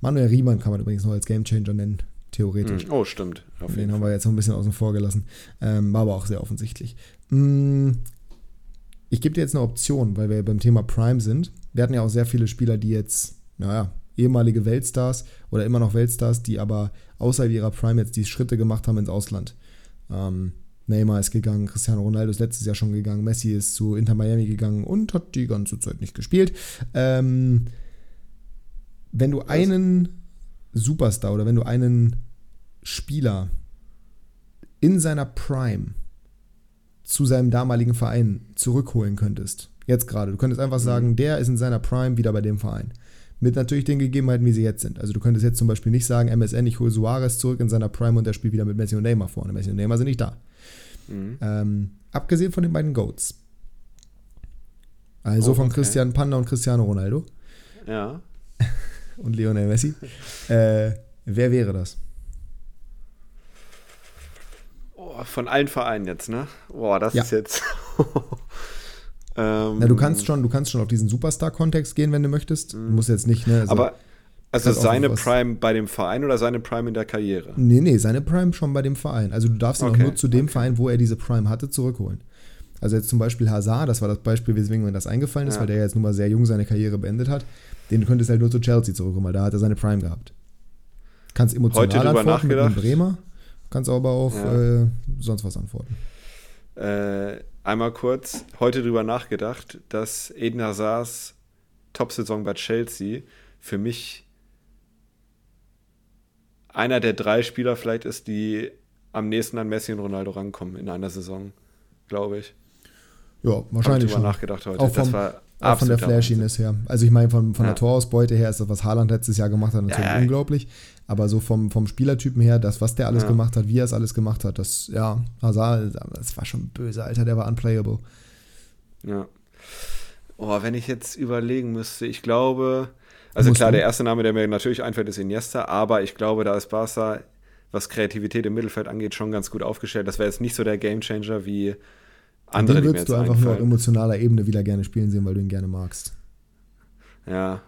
Manuel Riemann kann man übrigens noch als Gamechanger nennen, theoretisch. Mhm. Oh, stimmt. Auf Den haben wir jetzt noch ein bisschen außen vor gelassen. Ähm, war aber auch sehr offensichtlich. Mm, Ich gebe dir jetzt eine Option, weil wir beim Thema Prime sind. Wir hatten ja auch sehr viele Spieler, die jetzt, naja, ehemalige Weltstars oder immer noch Weltstars, die aber außerhalb ihrer Prime jetzt die Schritte gemacht haben ins Ausland. Ähm, Neymar ist gegangen, Cristiano Ronaldo ist letztes Jahr schon gegangen, Messi ist zu Inter Miami gegangen und hat die ganze Zeit nicht gespielt. Ähm, wenn du einen Superstar oder wenn du einen Spieler in seiner Prime zu seinem damaligen Verein zurückholen könntest, jetzt gerade, du könntest einfach sagen, der ist in seiner Prime wieder bei dem Verein. Mit natürlich den Gegebenheiten, wie sie jetzt sind. Also du könntest jetzt zum Beispiel nicht sagen, MSN, ich hole Suarez zurück in seiner Prime und der spielt wieder mit Messi und Neymar vorne. Messi und Neymar sind nicht da. Mhm. Ähm, abgesehen von den beiden Goats. Also Oh, von okay. Christian Panda und Cristiano Ronaldo Ja. und Lionel Messi. äh, wer wäre das? Oh, von allen Vereinen jetzt, ne? Boah, das Ja. ist jetzt. ähm, Na, du kannst schon, du kannst schon auf diesen Superstar-Kontext gehen, wenn du möchtest. Du musst jetzt nicht, ne? also- aber, also seine Prime bei dem Verein oder seine Prime in der Karriere? Nee, nee, seine Prime schon bei dem Verein. Also du darfst ihn Okay, auch nur zu dem Verein, wo er diese Prime hatte, zurückholen. Also jetzt zum Beispiel Hazard, das war das Beispiel, weswegen mir das eingefallen ist, Ja. weil der jetzt nun mal sehr jung seine Karriere beendet hat. Den könntest du halt nur zu Chelsea zurückholen, weil da hat er seine Prime gehabt. Kannst emotional Heute drüber antworten mit nachgedacht? Bremer, kannst aber auch Ja. äh, sonst was antworten. Äh, einmal kurz, heute drüber nachgedacht, dass Eden Hazards Top-Saison bei Chelsea für mich einer der drei Spieler vielleicht ist, die am nächsten an Messi und Ronaldo rankommen in einer Saison, glaube ich. Ja, wahrscheinlich schon. schon. nachgedacht heute. Auch, vom, auch von der Flashiness her. Also ich meine, von, von ja. der Torausbeute her ist das, was Haaland letztes Jahr gemacht hat, natürlich ja, unglaublich. Aber so vom, vom Spielertypen her, das, was der alles ja. gemacht hat, wie er es alles gemacht hat, das, ja, Hazard, das war schon böse, Alter, der war unplayable. Ja. Oh, wenn ich jetzt überlegen müsste, ich glaube, also klar, der erste Name, der mir natürlich einfällt, ist Iniesta, aber ich glaube, da ist Barca, was Kreativität im Mittelfeld angeht, schon ganz gut aufgestellt. Das wäre jetzt nicht so der Gamechanger wie andere, Den würdest du einfach nur auf emotionaler Ebene wieder gerne spielen sehen, weil du ihn gerne magst. Ja.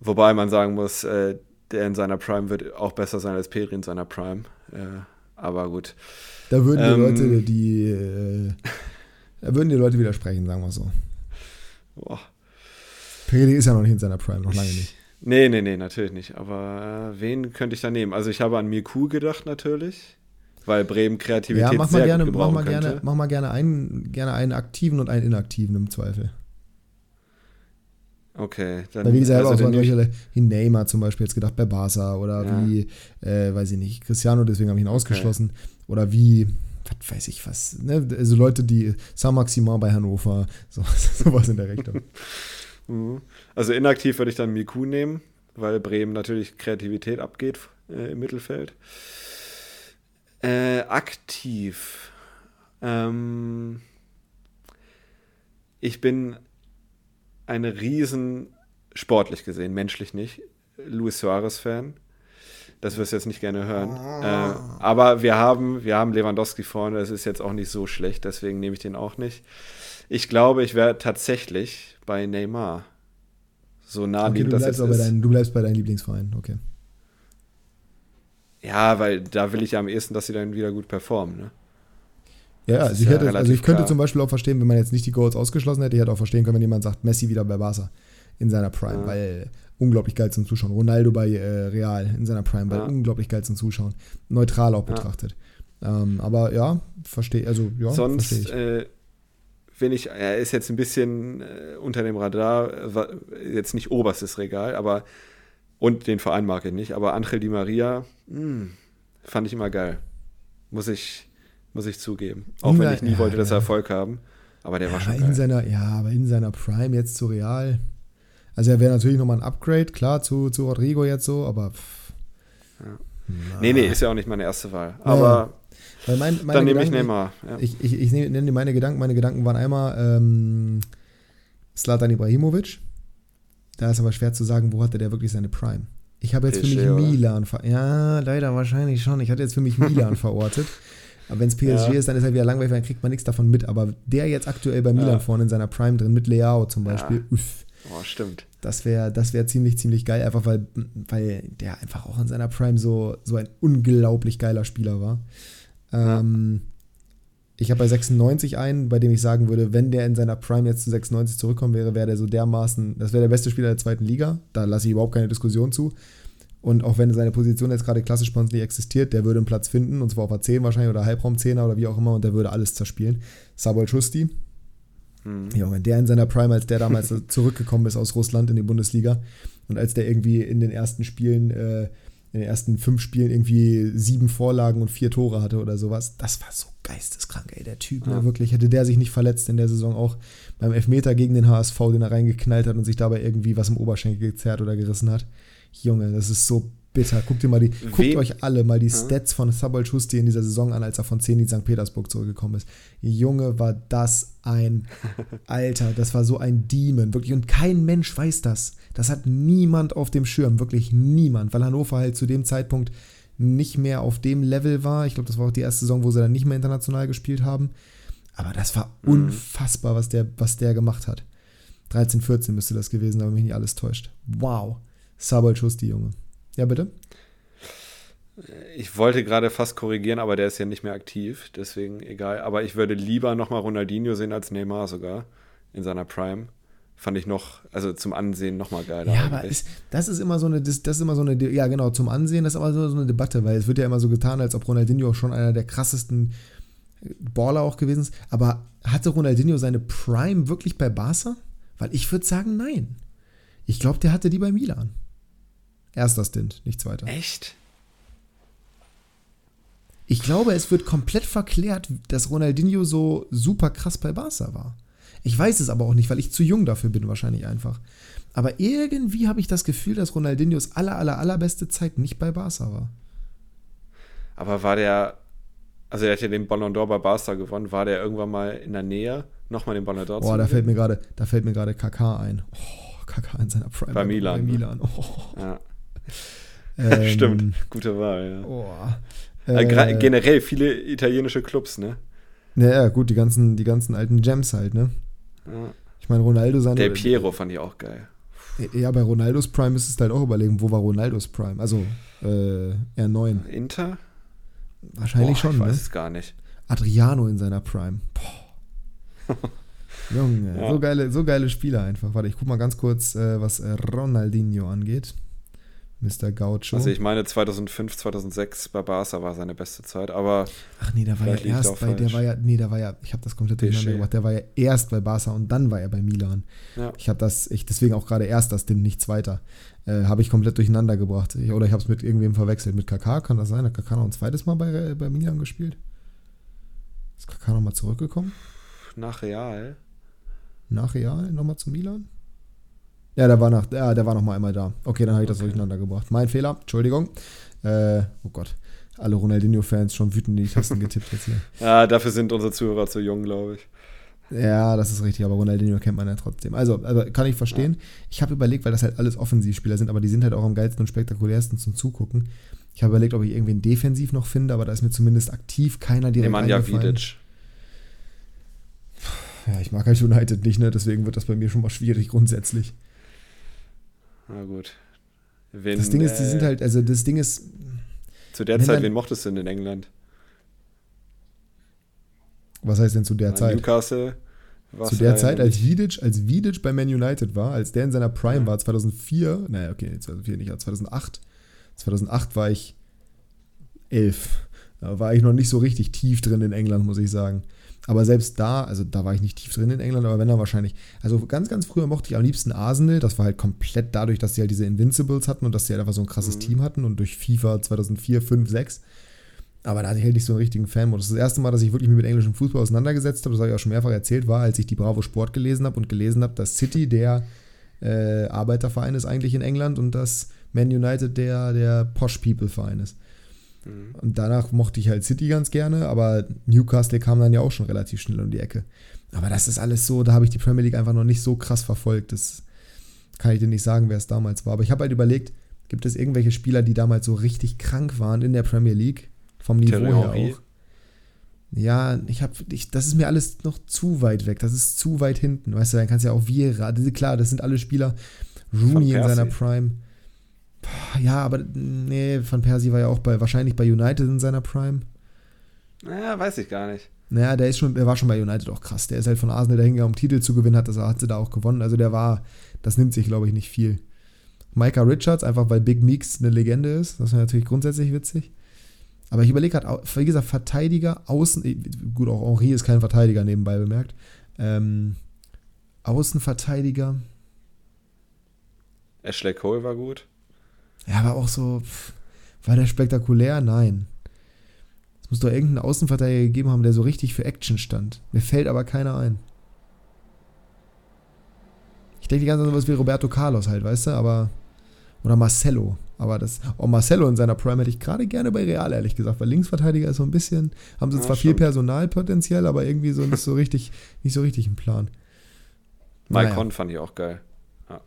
Wobei man sagen muss, äh, der in seiner Prime wird auch besser sein als Peri in seiner Prime. Äh, aber gut. Da würden die ähm, Leute, die äh, da würden die Leute widersprechen, sagen wir so. Boah. Peri ist ja noch nicht in seiner Prime, noch lange nicht. Nee, nee, nee, natürlich nicht. Aber äh, wen könnte ich da nehmen? Also ich habe an Miku gedacht natürlich weil Bremen Kreativität ja, mach mal sehr gerne, gut mach mal könnte. gerne, mach mal gerne einen, gerne einen aktiven und einen inaktiven im Zweifel. Okay, dann. Weil wie gesagt, also auch solche wie Neymar zum Beispiel jetzt gedacht bei Barca oder ja. wie, äh, weiß ich nicht, Cristiano, deswegen habe ich ihn ausgeschlossen. Okay. Oder wie, was weiß ich was, ne? Also Leute, die Saint-Maximin bei Hannover, so, sowas in der Richtung. Mhm. also inaktiv würde ich dann Miku nehmen, weil Bremen natürlich Kreativität abgeht äh, im Mittelfeld. Äh, aktiv. Ähm, ich bin ein riesen, sportlich gesehen, menschlich nicht, Luis Suarez-Fan. Das wirst du jetzt nicht gerne hören. Ah. Äh, aber wir haben, wir haben Lewandowski vorne, das ist jetzt auch nicht so schlecht, deswegen nehme ich den auch nicht. Ich glaube, ich wäre tatsächlich bei Neymar. So nah okay, das jetzt ist. Dein, du bleibst bei deinem Lieblingsverein, okay. Ja, weil da will ich ja am ehesten, dass sie dann wieder gut performen. Ne? Ja, also ich, hätte, also ich könnte klar. zum Beispiel auch verstehen, wenn man jetzt nicht die Goals ausgeschlossen hätte, ich hätte auch verstehen können, wenn jemand sagt, Messi wieder bei Barca in seiner Prime, ja. weil unglaublich geil zum Zuschauen. Ronaldo bei äh, Real in seiner Prime, weil ja. unglaublich geil zum Zuschauen. Neutral auch betrachtet. Ähm, aber ja, verstehe, also ja, Sonst, ich. Äh, wenn ich, er ist jetzt ein bisschen äh, unter dem Radar, jetzt nicht oberstes Regal, aber und den Verein mag ich nicht, aber Angel Di Maria mh, hm, fand ich immer geil. Muss ich, muss ich zugeben. Auch in wenn ich nie ja, wollte, dass er Erfolg haben. Aber der ja, war schon geil. Seiner, ja, aber in seiner Prime jetzt zu Real. Also er wäre natürlich nochmal ein Upgrade, klar, zu, zu Rodrigo jetzt so, aber. Pff, ja. Nee, nee, ist ja auch nicht meine erste Wahl. Aber mein, meine dann nehme ich Neymar. Ja. Ich, ich, ich nenne meine Gedanken. Meine Gedanken waren einmal ähm, Slatan Ibrahimovic. Da ist aber schwer zu sagen, wo hatte der wirklich seine Prime. Ich habe jetzt PSG, für mich Milan verortet. Ja, leider wahrscheinlich schon. Ich hatte jetzt für mich Milan verortet. Aber wenn es PSG ja. ist, dann ist er wieder langweilig, dann kriegt man nichts davon mit. Aber der jetzt aktuell bei Milan ja. vorne in seiner Prime drin, mit Leao zum Beispiel, ja. uff. Oh, stimmt. Das wäre das wär ziemlich, ziemlich geil, einfach weil, weil der einfach auch in seiner Prime so, so ein unglaublich geiler Spieler war. Ähm, ich habe bei 96 einen, bei dem ich sagen würde, wenn der in seiner Prime jetzt zu 96 zurückkommen wäre, wäre der so dermaßen, das wäre der beste Spieler der zweiten Liga. Da lasse ich überhaupt keine Diskussion zu. Und auch wenn seine Position jetzt gerade klassisch bei uns nicht existiert, der würde einen Platz finden, und zwar auf A10 wahrscheinlich oder Halbraum-10er oder wie auch immer, und der würde alles zerspielen. Sabol Schusti. Mhm. Ja, wenn der in seiner Prime, als der damals zurückgekommen ist aus Russland in die Bundesliga und als der irgendwie in den ersten Spielen äh, in den ersten fünf Spielen irgendwie sieben Vorlagen und vier Tore hatte oder sowas. Das war so geisteskrank, ey. Der Typ, ne, ja. ne, wirklich. Hätte der sich nicht verletzt in der Saison auch beim Elfmeter gegen den HSV, den er reingeknallt hat und sich dabei irgendwie was im Oberschenkel gezerrt oder gerissen hat. Junge, das ist so bitter. Guckt ihr mal die, guckt euch alle mal die Stats von Sabol Schusti in dieser Saison an, als er von Zenit St. Petersburg zurückgekommen ist. Junge, war das ein Alter, das war so ein Demon, wirklich. Und kein Mensch weiß das. Das hat niemand auf dem Schirm, wirklich niemand, weil Hannover halt zu dem Zeitpunkt nicht mehr auf dem Level war. Ich glaube, das war auch die erste Saison, wo sie dann nicht mehr international gespielt haben. Aber das war mhm. unfassbar, was der, was der gemacht hat. 13, 14 müsste das gewesen sein, wenn mich nicht alles täuscht. Wow. Sabol Schusti, Junge. Ja, bitte? Ich wollte gerade fast korrigieren, aber der ist ja nicht mehr aktiv, deswegen egal. Aber ich würde lieber nochmal Ronaldinho sehen als Neymar sogar in seiner Prime. Fand ich noch, also zum Ansehen nochmal geiler. Ja, aber ist, das ist immer so eine, das, ist immer so eine, ja genau, zum Ansehen, das ist aber so, so eine Debatte, weil es wird ja immer so getan, als ob Ronaldinho auch schon einer der krassesten Baller auch gewesen ist. Aber hatte Ronaldinho seine Prime wirklich bei Barca? Weil ich würde sagen, nein. Ich glaube, der hatte die bei Milan. Erster Stint, nicht zweiter. Echt? Ich glaube, es wird komplett verklärt, dass Ronaldinho so super krass bei Barca war. Ich weiß es aber auch nicht, weil ich zu jung dafür bin, wahrscheinlich einfach. Aber irgendwie habe ich das Gefühl, dass Ronaldinhos aller, aller, allerbeste Zeit nicht bei Barca war. Aber war der, also er hat ja den Ballon d'Or bei Barca gewonnen, war der irgendwann mal in der Nähe, nochmal den Ballon d'Or Boah, da fällt mir gerade, da fällt mir gerade KK ein. Oh, KK in seiner Prime. Bei Milan. Bei ne? Milan. Oh. Ja. Ähm, Stimmt, gute Wahl, ja. Oh. Äh, Äh, generell viele italienische Clubs, ne? ja, ja, gut, die ganzen, die ganzen alten Gems halt, ne? Ja. Ich meine, Ronaldo seine. Del Piero fand ich auch geil. Ja, bei Ronaldos Prime müsstest du halt auch überlegen, wo war Ronaldos Prime? Also, äh, R9. Inter? Wahrscheinlich Boah, schon, Ich weiß ne? es gar nicht. Adriano in seiner Prime. Boah. Junge, Ja. so, geile, so geile Spieler einfach. Warte, ich guck mal ganz kurz, äh, was Ronaldinho angeht. Mr. Gaucho. Also ich meine 2005, 2006 bei Barca war seine beste Zeit, aber Ach nee, der war ja erst bei, der war ja, nee, der war ja, ich habe das komplett durcheinander gemacht. Der war ja erst bei Barca und dann war er bei Milan. ja. Ich habe das, ich deswegen auch gerade erst das Ding, nicht zweiter. Äh, habe ich komplett durcheinander gebracht. Ich, oder ich habe es mit irgendwem verwechselt. Mit KK kann das sein? Hat KK noch ein zweites Mal bei, äh, bei Milan gespielt? Ist KK nochmal zurückgekommen? nach Real. Nach Real nochmal zu Milan? Ja, der war nach, ja, der war noch mal einmal da. Okay, dann habe ich das Okay. durcheinander gebracht. Mein Fehler, Entschuldigung. Äh, oh Gott, alle Ronaldinho-Fans schon wütend in die Tasten getippt jetzt hier. Ja, dafür sind unsere Zuhörer zu jung, glaube ich. Ja, das ist richtig, aber Ronaldinho kennt man ja trotzdem. Also, also kann ich verstehen. Ich habe überlegt, weil das halt alles Offensivspieler sind, aber die sind halt auch am geilsten und spektakulärsten zum Zugucken. Ich habe überlegt, ob ich irgendwen defensiv noch finde, aber da ist mir zumindest aktiv keiner direkt Nemanja. Vidic. Ja, ich mag halt United nicht, ne? Deswegen wird das bei mir schon mal schwierig grundsätzlich. Na gut. Wen, Das Ding ist, die äh, sind halt, also das Ding ist, Zu der Zeit, dann- wen mochtest du denn in England? was heißt denn zu der Na, Zeit? Newcastle. Zu der Zeit, als. Vidic, als Vidic bei Man United war, als der in seiner Prime Ja. war, 2004, naja, okay, 2004 nicht, aber 2008. 2008 war ich elf. Da war ich noch nicht so richtig tief drin in England, muss ich sagen. Aber selbst da, also da war ich nicht tief drin in England, aber wenn dann wahrscheinlich. Also ganz, ganz früher mochte ich am liebsten Arsenal. Das war halt komplett dadurch, dass sie halt diese Invincibles hatten und dass sie halt einfach so ein krasses Mhm. Team hatten und durch FIFA 2004, 5, 6. Aber da hatte ich halt nicht so einen richtigen Fan-Modus. Das erste Mal, dass ich wirklich mich mit englischem Fußball auseinandergesetzt habe, das habe ich auch schon mehrfach erzählt, war, als ich die Bravo Sport gelesen habe und gelesen habe, dass City der äh, Arbeiterverein ist eigentlich in England und dass Man United der, der Posh People-Verein ist. Mhm. Und danach mochte ich halt City ganz gerne, aber Newcastle kam dann ja auch schon relativ schnell um die Ecke. Aber das ist alles so, da habe ich die Premier League einfach noch nicht so krass verfolgt. Das kann ich dir nicht sagen, wer es damals war. Aber ich habe halt überlegt, gibt es irgendwelche Spieler, die damals so richtig krank waren in der Premier League? Vom Niveau Thierry her auch. Ja, ich habe, ich, das ist mir alles noch zu weit weg. Das ist zu weit hinten. Weißt du, dann kannst du ja auch Vieira, klar, das sind alle Spieler. Rooney in seiner Prime. Ja, aber nee, Van Persie war ja auch bei, wahrscheinlich bei United in seiner Prime. Naja, weiß ich gar nicht. Naja, der ist schon, der war schon bei United auch krass. Der ist halt von Arsenal dahin gegangen, um Titel zu gewinnen, hat, das, hat sie da auch gewonnen. Also der war, das nimmt sich, glaube ich, nicht viel. Micah Richards, einfach weil Big Meeks eine Legende ist. Das wäre natürlich grundsätzlich witzig. Aber ich überlege gerade, wie gesagt, Verteidiger, Außen, äh, gut, auch Henri ist kein Verteidiger nebenbei bemerkt. Ähm, Außenverteidiger, Ashley Cole war gut. Ja, aber auch so, pff, war der spektakulär? Nein. Es muss doch irgendeinen Außenverteidiger gegeben haben, der so richtig für Action stand. Mir fällt aber keiner ein. Ich denke die ganze Zeit sowas wie Roberto Carlos halt, weißt du, aber. Oder Marcelo. Aber das. Oh, Marcelo in seiner Prime hätte ich gerade gerne bei Real, ehrlich gesagt, weil Linksverteidiger ist so ein bisschen. Haben sie Ja, zwar viel stimmt. Personalpotenzial, aber irgendwie so nicht so richtig, nicht so richtig im Plan. Mike Naja. Fand ich auch geil. Ja.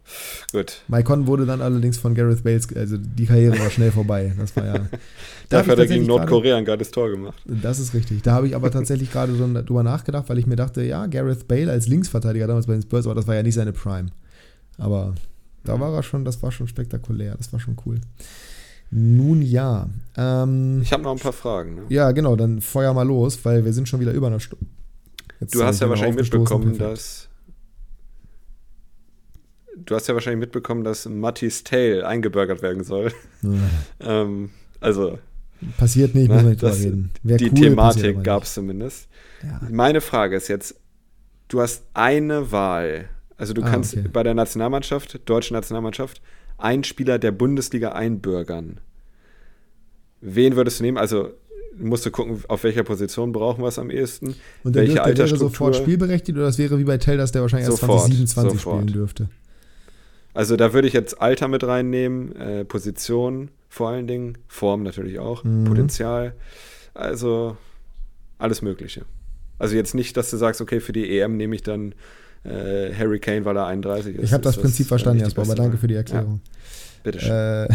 Gut. Maicon wurde dann allerdings von Gareth Bales, also die Karriere war schnell vorbei. Das war ja. Da Dafür hat er gegen Nordkorea ein geiles Tor gemacht. Das ist richtig. Da habe ich aber tatsächlich gerade so drüber nachgedacht, weil ich mir dachte, ja, Gareth Bale als Linksverteidiger damals bei den Spurs, aber das war ja nicht seine Prime. Aber da war er schon, das war schon spektakulär, das war schon cool. Nun ja. Ähm, Ich habe noch ein paar Fragen. Ne? ja, genau, dann feuer mal los, weil wir sind schon wieder über einer Stunde. Jetzt Du hast ja wahrscheinlich mitbekommen, perfekt. dass. Du hast ja wahrscheinlich mitbekommen, dass Mattis Tail eingebürgert werden soll. ähm, also, Passiert nicht, Ne, muss man nicht drüber reden. Wär die cool, Thematik gab es zumindest. Ja. Meine Frage ist jetzt: Du hast eine Wahl. Also, du Ah, kannst okay. bei der Nationalmannschaft, deutschen Nationalmannschaft, einen Spieler der Bundesliga einbürgern. Wen würdest du nehmen? Also, musst du gucken, auf welcher Position brauchen wir es am ehesten. Und der, welche dürfte, der wäre sofort spielberechtigt oder das wäre wie bei Tell, dass der wahrscheinlich erst Sofort, 2027 sofort. spielen dürfte? Also da würde ich jetzt Alter mit reinnehmen, äh, Position vor allen Dingen, Form natürlich auch, Mhm. Potenzial. Also alles Mögliche. Also jetzt nicht, dass du sagst, okay, für die EM nehme ich dann äh, Harry Kane, weil er 31 ist. Ich habe das Ist Prinzip äh, verstanden, Jasper, aber danke für die Erklärung. Ja, bitteschön. Äh,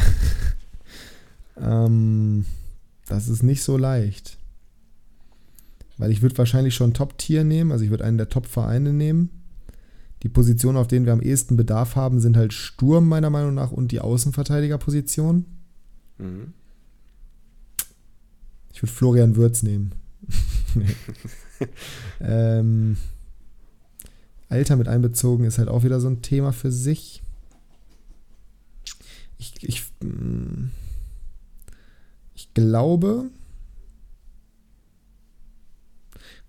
ähm, das ist nicht so leicht. Weil ich würde wahrscheinlich schon Top-Tier nehmen, also ich würde einen der Top-Vereine nehmen. Die Positionen, auf denen wir am ehesten Bedarf haben, sind halt Sturm meiner Meinung nach und die Außenverteidigerposition. Mhm. Ich würde Florian Würz nehmen. ähm, Alter mit einbezogen ist halt auch wieder so ein Thema für sich. Ich, ich, mm, ich glaube,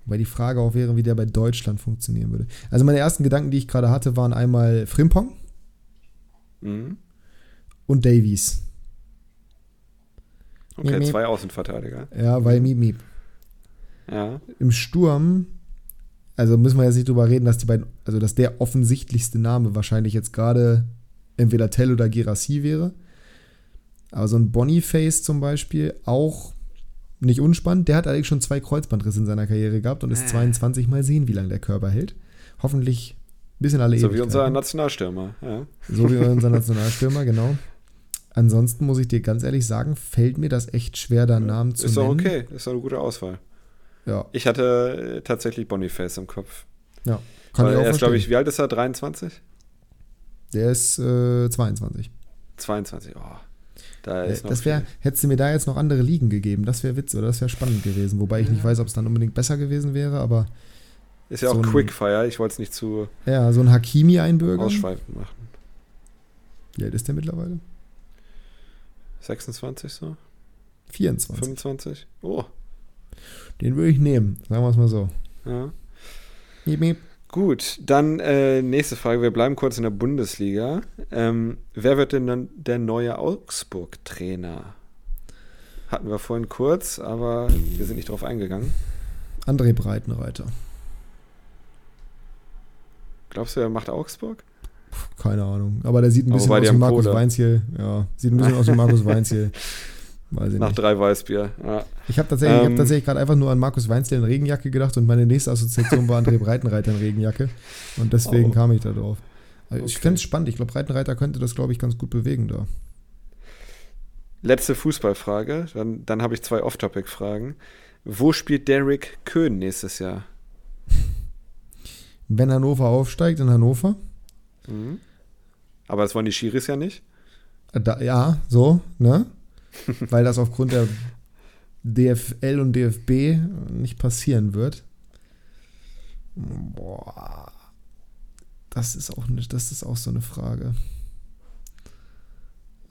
wobei die Frage auch wäre, wie der bei Deutschland funktionieren würde. Also meine ersten Gedanken, die ich gerade hatte, waren einmal Frimpong Mhm. und Davies. Okay, Miep, miep. zwei Außenverteidiger. Ja, weil Miep Miep. Ja. im Sturm, also müssen wir jetzt nicht drüber reden, dass die beiden, also dass der offensichtlichste Name wahrscheinlich jetzt gerade entweder Tell oder Girassi wäre. Aber so ein Boniface zum Beispiel auch nicht unspannend. Der hat allerdings schon zwei Kreuzbandrisse in seiner Karriere gehabt und ist Äh. 22 Mal sehen, wie lange der Körper hält. Hoffentlich bis in alle So wie unser. Nationalstürmer. Ja. So wie unser Nationalstürmer, genau. Ansonsten muss ich dir ganz ehrlich sagen, fällt mir das echt schwer, da Namen zu Ist doch nennen. okay, ist doch eine gute Auswahl. Ja, Ich hatte äh, tatsächlich Boniface im Kopf. ja. Kann Weil ich auch er ist, glaube ich, wie alt ist er? 23? Der ist äh, 22. 22, oh. Da Das wäre, hättest du mir da jetzt noch andere Ligen gegeben, das wäre Witz oder das wäre spannend gewesen. Wobei ich nicht weiß, ob es dann unbedingt besser gewesen wäre, aber Ist ja auch so ein- Quickfire, ich wollte es nicht zu ja, so ein Hakimi einbürgern. ausschweifend machen. Wie alt ist der mittlerweile? 26 so? 24. 25? Oh, Den würde ich nehmen, sagen wir es mal so. ja. Miep, miep. Gut, dann äh, nächste Frage. Wir bleiben kurz in der Bundesliga. Ähm, wer wird denn dann der neue Augsburg-Trainer? Hatten wir vorhin kurz, aber wir sind nicht drauf eingegangen. André Breitenreiter. Glaubst du, er macht Augsburg? Keine Ahnung. Aber der sieht ein bisschen aus wie Markus Kohle. Weinziel. Ja, sieht ein bisschen aus wie Markus Weinziel. Weiß ich Nach nicht. drei Weißbier. Ja. Ich habe tatsächlich, ich hab Ähm. tatsächlich gerade einfach nur an Markus Weinziel in Regenjacke gedacht und meine nächste Assoziation war André Breitenreiter in Regenjacke. Und deswegen Oh. kam ich da drauf. Also Ich Okay. fände es spannend. Ich glaube, Breitenreiter könnte das, glaube ich, ganz gut bewegen da. Letzte Fußballfrage. Dann, dann habe ich zwei Off-Topic-Fragen. Wo spielt Derek Köhn nächstes Jahr? Wenn Hannover aufsteigt in Hannover, Mhm. Aber das wollen die Schiris ja nicht. da, ja, so, ne? Weil das aufgrund der DFL und DFB nicht passieren wird. Boah. Das ist auch nicht, das ist auch so eine Frage.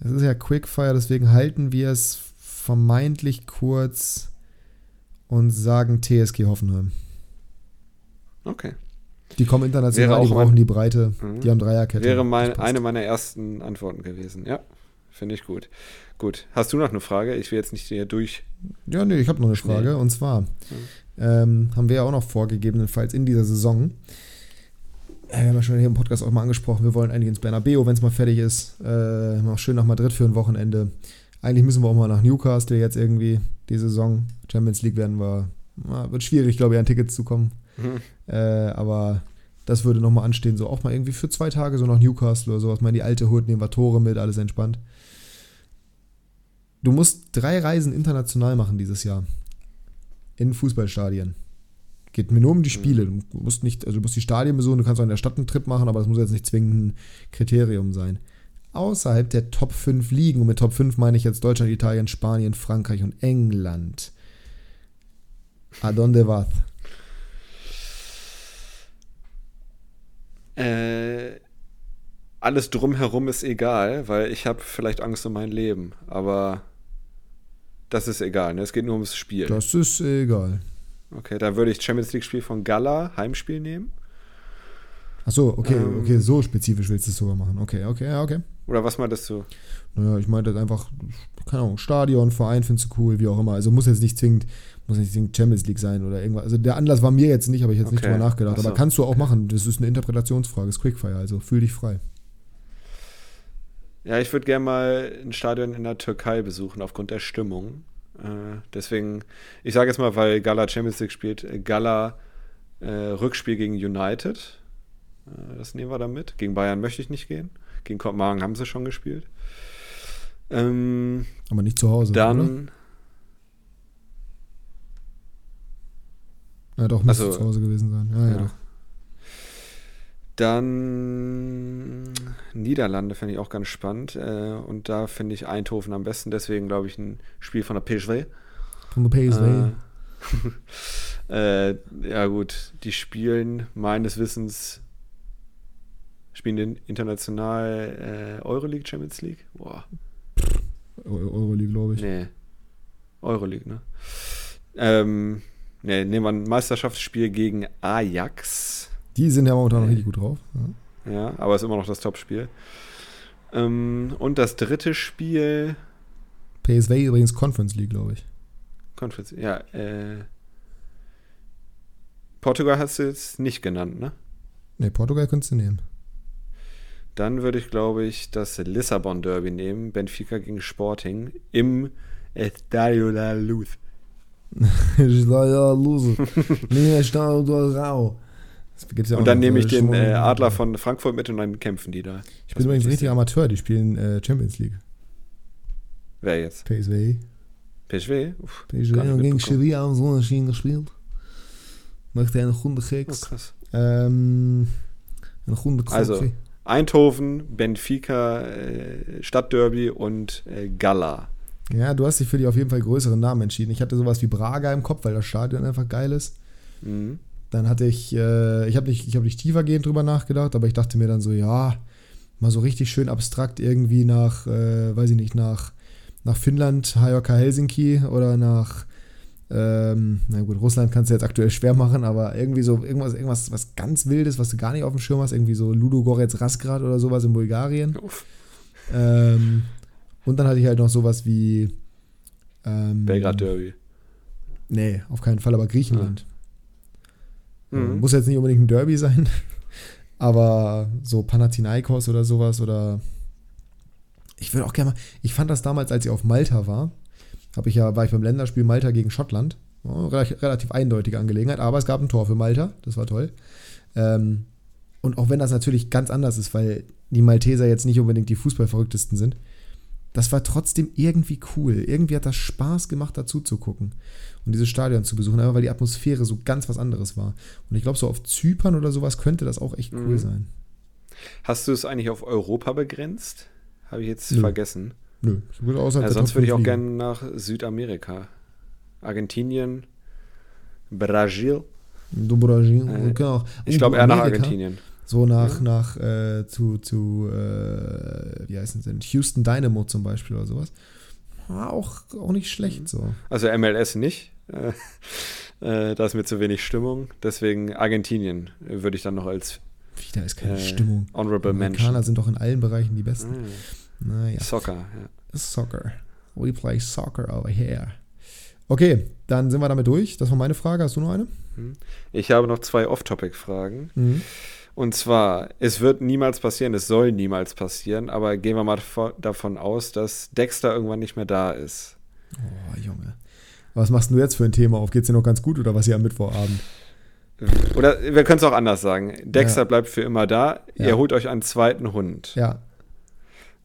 Es ist ja Quickfire, deswegen halten wir es vermeintlich kurz und sagen TSG Hoffenheim. Okay. Die kommen international, die auch brauchen mein- die Breite, Mhm. die haben Dreierkette. Wäre mein, eine meiner ersten Antworten gewesen. Ja, finde ich gut. Gut. Hast du noch eine Frage? Ich will jetzt nicht hier durch. Ja, nee, ich habe noch eine. Frage. Und zwar ähm, haben wir ja auch noch vorgegebenenfalls in dieser Saison, äh, wir haben ja schon hier im Podcast auch mal angesprochen, wir wollen eigentlich ins Bernabeu, wenn es mal fertig ist, äh, mal schön nach Madrid für ein Wochenende. Eigentlich müssen wir auch mal nach Newcastle jetzt irgendwie die Saison. Champions League werden wir, na, wird schwierig, glaube ich, an Tickets zu kommen. Mhm. Äh, aber das würde nochmal anstehen, so auch mal irgendwie für zwei Tage so nach Newcastle oder sowas, mal in die alte Hut, nehmen wir Tore mit, alles entspannt. Du musst drei Reisen international machen dieses Jahr. In Fußballstadien. Geht mir nur um die Spiele. Du musst nicht, also du musst die Stadien besuchen, du kannst auch in der Stadt einen Trip machen, aber das muss jetzt nicht zwingend ein Kriterium sein. Außerhalb der Top 5 Ligen, und mit Top 5 meine ich jetzt Deutschland, Italien, Spanien, Frankreich und England. Adonde vas? Äh, alles drumherum ist egal, weil ich habe vielleicht Angst um mein Leben. Aber das ist egal. Ne? Es geht nur ums Spiel. Das ist egal. Okay, dann würde ich Champions League-Spiel von Gala, Heimspiel nehmen. Ach so, okay, ähm, okay, so spezifisch willst du es sogar machen. Okay, okay, ja, okay. Oder was meintest du? Naja, ich meinte einfach, keine Ahnung, Stadion, Verein findest du cool, wie auch immer. Also muss jetzt nicht zwingend, muss nicht zwingend Champions League sein oder irgendwas. Also der Anlass war mir jetzt nicht, habe ich jetzt okay. nicht drüber nachgedacht. So. Aber kannst du auch machen. Das ist eine Interpretationsfrage, ist Quickfire, also fühl dich frei. Ja, ich würde gerne mal ein Stadion in der Türkei besuchen, aufgrund der Stimmung. Äh, deswegen, ich sage jetzt mal, weil Gala Champions League spielt, Gala äh, Rückspiel gegen United. Äh, das nehmen wir da mit. Gegen Bayern möchte ich nicht gehen. Gegen Kopenhagen haben sie schon gespielt. Ähm, Aber nicht zu Hause. Dann. Oder? Ja, doch, müsste also, zu Hause gewesen sein. Ja, ja, ja. doch. Dann Niederlande finde ich auch ganz spannend. Äh, und da finde ich Eindhoven am besten. Deswegen glaube ich ein Spiel von der PSV. Von der PSV. Äh, äh, ja, gut. Die spielen meines Wissens spielen den international äh, Euroleague Champions League. Boah. Euroleague, glaube ich. Nee. Euroleague, ne? Ähm, nee, nehmen wir ein Meisterschaftsspiel gegen Ajax. Die sind ja momentan noch richtig gut drauf. Ja, ja aber ist immer noch das Topspiel. Ähm, und das dritte Spiel. PSV übrigens Conference League, glaube ich. Conference, ja. Äh, Portugal hast du jetzt nicht genannt, ne? Ne, Portugal könntest du nehmen. Dann würde ich, glaube ich, das Lissabon Derby nehmen. Benfica gegen Sporting im Estadio da Luz. Estadio Luz. Nee, Estadio Rau. Ja und dann nehme ich den äh, Adler von Frankfurt mit und dann kämpfen die da. Ich bin übrigens richtig Amateur, die spielen äh, Champions League. Wer jetzt? PSV. PSV? Uff, PSV haben gegen Sevilla und so Schienen gespielt. Macht einen guten Keks. Oh, krass. Ähm, einen guten Also, Eindhoven, Benfica, äh, Stadtderby und äh, Gala. Ja, du hast dich für die auf jeden Fall größeren Namen entschieden. Ich hatte sowas wie Braga im Kopf, weil das Stadion einfach geil ist. Mhm. Dann hatte ich, äh, ich habe nicht, ich hab nicht tiefergehend drüber nachgedacht, aber ich dachte mir dann so, ja, mal so richtig schön abstrakt irgendwie nach, äh, weiß ich nicht, nach, nach Finnland, HJK Helsinki oder nach, ähm, na gut, Russland kannst du jetzt aktuell schwer machen, aber irgendwie so irgendwas, irgendwas was ganz Wildes, was du gar nicht auf dem Schirm hast, irgendwie so Ludogorets Rasgrad oder sowas in Bulgarien. Ähm, und dann hatte ich halt noch sowas wie ähm, Belgrad Derby. Nee, auf keinen Fall, aber Griechenland. Mhm. Muss jetzt nicht unbedingt ein Derby sein, aber so Panathinaikos oder sowas oder ich würde auch gerne mal, ich fand das damals, als ich auf Malta war, habe ich ja, war ich beim Länderspiel Malta gegen Schottland. Oh, relativ eindeutige Angelegenheit, aber es gab ein Tor für Malta, das war toll. Ähm, und auch wenn das natürlich ganz anders ist, weil die Malteser jetzt nicht unbedingt die Fußballverrücktesten sind, das war trotzdem irgendwie cool. Irgendwie hat das Spaß gemacht, dazu zu gucken und dieses Stadion zu besuchen, einfach weil die Atmosphäre so ganz was anderes war. Und ich glaube, so auf Zypern oder sowas könnte das auch echt cool mhm. sein. Hast du es eigentlich auf Europa begrenzt? Habe ich jetzt Nö. vergessen. Nö, ja, sonst würde ich auch gerne nach Südamerika. Argentinien, Brasil. Du Brasil, äh, genau. Ich glaube eher nach Argentinien. So nach, ja. nach äh, zu, zu äh, wie heißen sie denn? Houston Dynamo zum Beispiel oder sowas. War auch, auch nicht schlecht so. Also MLS nicht. Äh, äh, da ist mir zu wenig Stimmung. Deswegen Argentinien würde ich dann noch als Wie, da ist keine äh, Stimmung. Honorable die Amerikaner sind doch in allen Bereichen die Besten. Mhm. Naja. Soccer, ja. Soccer. We play soccer over here. Okay, dann sind wir damit durch. Das war meine Frage. Hast du noch eine? Mhm. Ich habe noch zwei Off-Topic-Fragen. Mhm. Und zwar, es wird niemals passieren, es soll niemals passieren, aber gehen wir mal davon aus, dass Dexter irgendwann nicht mehr da ist. Oh, Junge. Was machst du jetzt für ein Thema auf? Geht's dir noch ganz gut oder was hier am Mittwochabend? Oder wir können es auch anders sagen. Dexter ja. bleibt für immer da. Ja. Ihr holt euch einen zweiten Hund. Ja.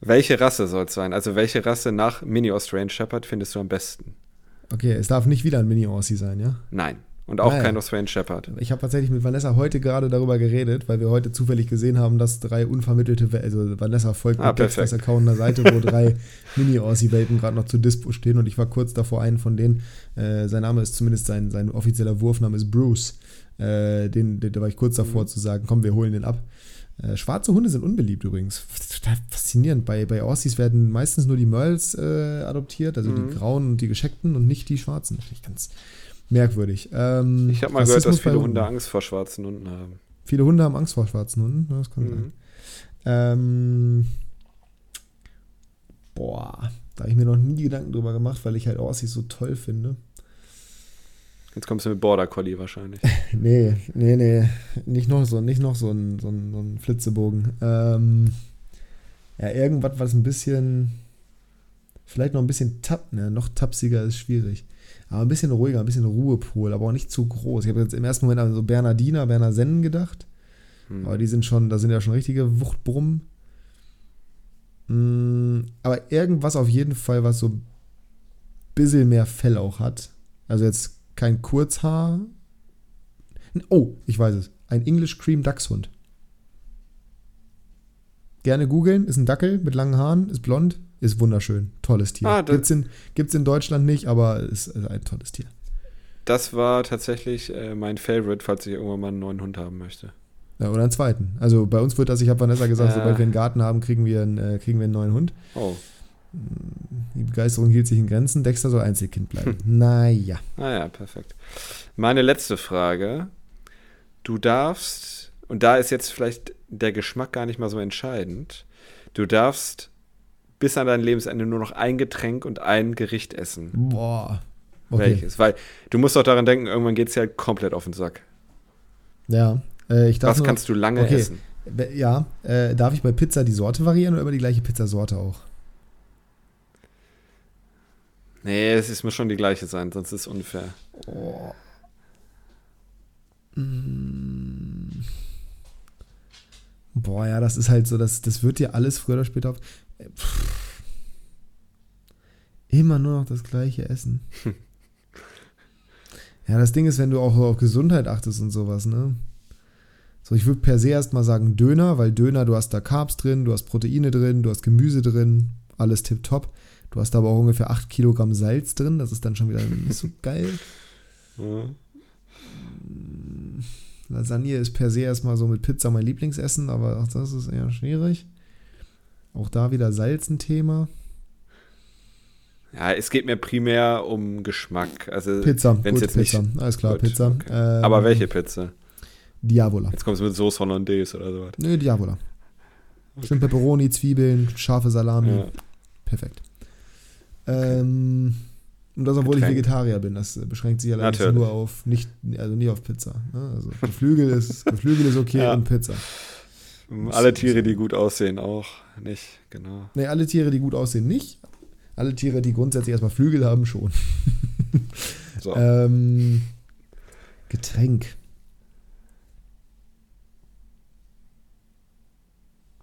Welche Rasse soll es sein? Also welche Rasse nach Mini-Australian Shepherd findest du am besten? Okay, es darf nicht wieder ein Mini-Aussie sein, ja? Nein. Und auch naja. kein Australian Shepherd. Ich habe tatsächlich mit Vanessa heute gerade darüber geredet, weil wir heute zufällig gesehen haben, dass drei unvermittelte, also Vanessa folgt ah, mit Account einer Seite, wo drei Mini-Aussie-Welpen gerade noch zu Dispo stehen und ich war kurz davor, einen von denen, äh, sein Name ist zumindest sein, sein offizieller Wurfname ist Bruce, äh, den, den, da war ich kurz davor mhm. zu sagen, komm, wir holen den ab. Äh, schwarze Hunde sind unbeliebt übrigens. Total faszinierend. Bei, bei Aussies werden meistens nur die Merls äh, adoptiert, also mhm. die grauen und die gescheckten und nicht die schwarzen. Finde ich ganz merkwürdig. Ähm, ich habe mal gehört, dass viele Hunde Angst vor schwarzen Hunden haben. Viele Hunde haben Angst vor schwarzen Hunden. Das kann mhm. sein. Ähm, boah, da habe ich mir noch nie Gedanken drüber gemacht, weil ich halt Aussies so toll finde. Jetzt kommst du mit Border Collie wahrscheinlich. nee, nee, nee. Nicht noch so, nicht noch so ein, so ein, so ein Flitzebogen. Ähm, ja, irgendwas, was ein bisschen, vielleicht noch ein bisschen tapp, ne? Noch tapsiger ist schwierig. Aber ein bisschen ruhiger, ein bisschen Ruhepol, aber auch nicht zu groß. Ich habe jetzt im ersten Moment an so Bernardiner, Bernersennen gedacht. Hm. Aber die sind schon, da sind ja schon richtige Wuchtbrummen. Mm, aber irgendwas auf jeden Fall, was so ein bisschen mehr Fell auch hat. Also jetzt kein Kurzhaar. Oh, ich weiß es. Ein English Cream Dachshund. Gerne googeln, ist ein Dackel mit langen Haaren, ist blond, ist wunderschön. Tolles Tier. Ah, gibt's, in, gibt's in Deutschland nicht, aber ist, ist ein tolles Tier. Das war tatsächlich äh, mein Favorite, falls ich irgendwann mal einen neuen Hund haben möchte. Ja, oder einen zweiten. Also bei uns wird das, ich habe Vanessa gesagt, ja. sobald wir einen Garten haben, kriegen wir einen, äh, kriegen wir einen neuen Hund. Oh. Die Begeisterung hielt sich in Grenzen. Dexter soll Einzelkind bleiben. Hm. Naja. Naja, perfekt. Meine letzte Frage. Du darfst, und da ist jetzt vielleicht der Geschmack gar nicht mal so entscheidend, du darfst bis an dein Lebensende nur noch ein Getränk und ein Gericht essen. Boah. Okay. Welches? Weil du musst doch daran denken, irgendwann geht es ja komplett auf den Sack. Ja. Äh, Was nur, kannst du lange okay. essen? Ja, äh, darf ich bei Pizza die Sorte variieren oder über die gleiche Pizzasorte auch? Nee, es ist, muss schon die gleiche sein, sonst ist es unfair. Oh. Mm. Boah, ja, das ist halt so, das, das wird dir alles früher oder später auf. Pff. Immer nur noch das gleiche Essen. ja, das Ding ist, wenn du auch auf Gesundheit achtest und sowas, ne? So, ich würde per se erstmal sagen Döner, weil Döner, du hast da Carbs drin, du hast Proteine drin, du hast Gemüse drin, alles tipptopp. Du hast aber auch ungefähr 8 Kilogramm Salz drin, das ist dann schon wieder nicht so geil. Ja. Lasagne ist per se erstmal so mit Pizza mein Lieblingsessen, aber auch das ist eher schwierig. Auch da wieder Salz ein Thema. Ja, es geht mir primär um Geschmack. Also, Pizza, gut, jetzt Pizza. Nicht, Alles klar, gut, Pizza. Okay. Ähm, aber welche Pizza? Diavola. Jetzt kommst du mit Soße Hollandaise oder sowas. Nö, Diavola. Okay. Schön Peperoni, Zwiebeln, scharfe Salami. Ja. Perfekt. Ähm, und das, obwohl Getränk. ich Vegetarier bin. Das beschränkt sich allerdings Natürlich. nur auf nicht, also nicht auf Pizza. Ne? Also Geflügel ist, Geflügel ist okay ja. und Pizza. Alle Tiere, die gut aussehen, auch nicht, genau. Nee, alle Tiere, die gut aussehen, nicht. Alle Tiere, die grundsätzlich erstmal Flügel haben, schon. so. ähm, Getränk.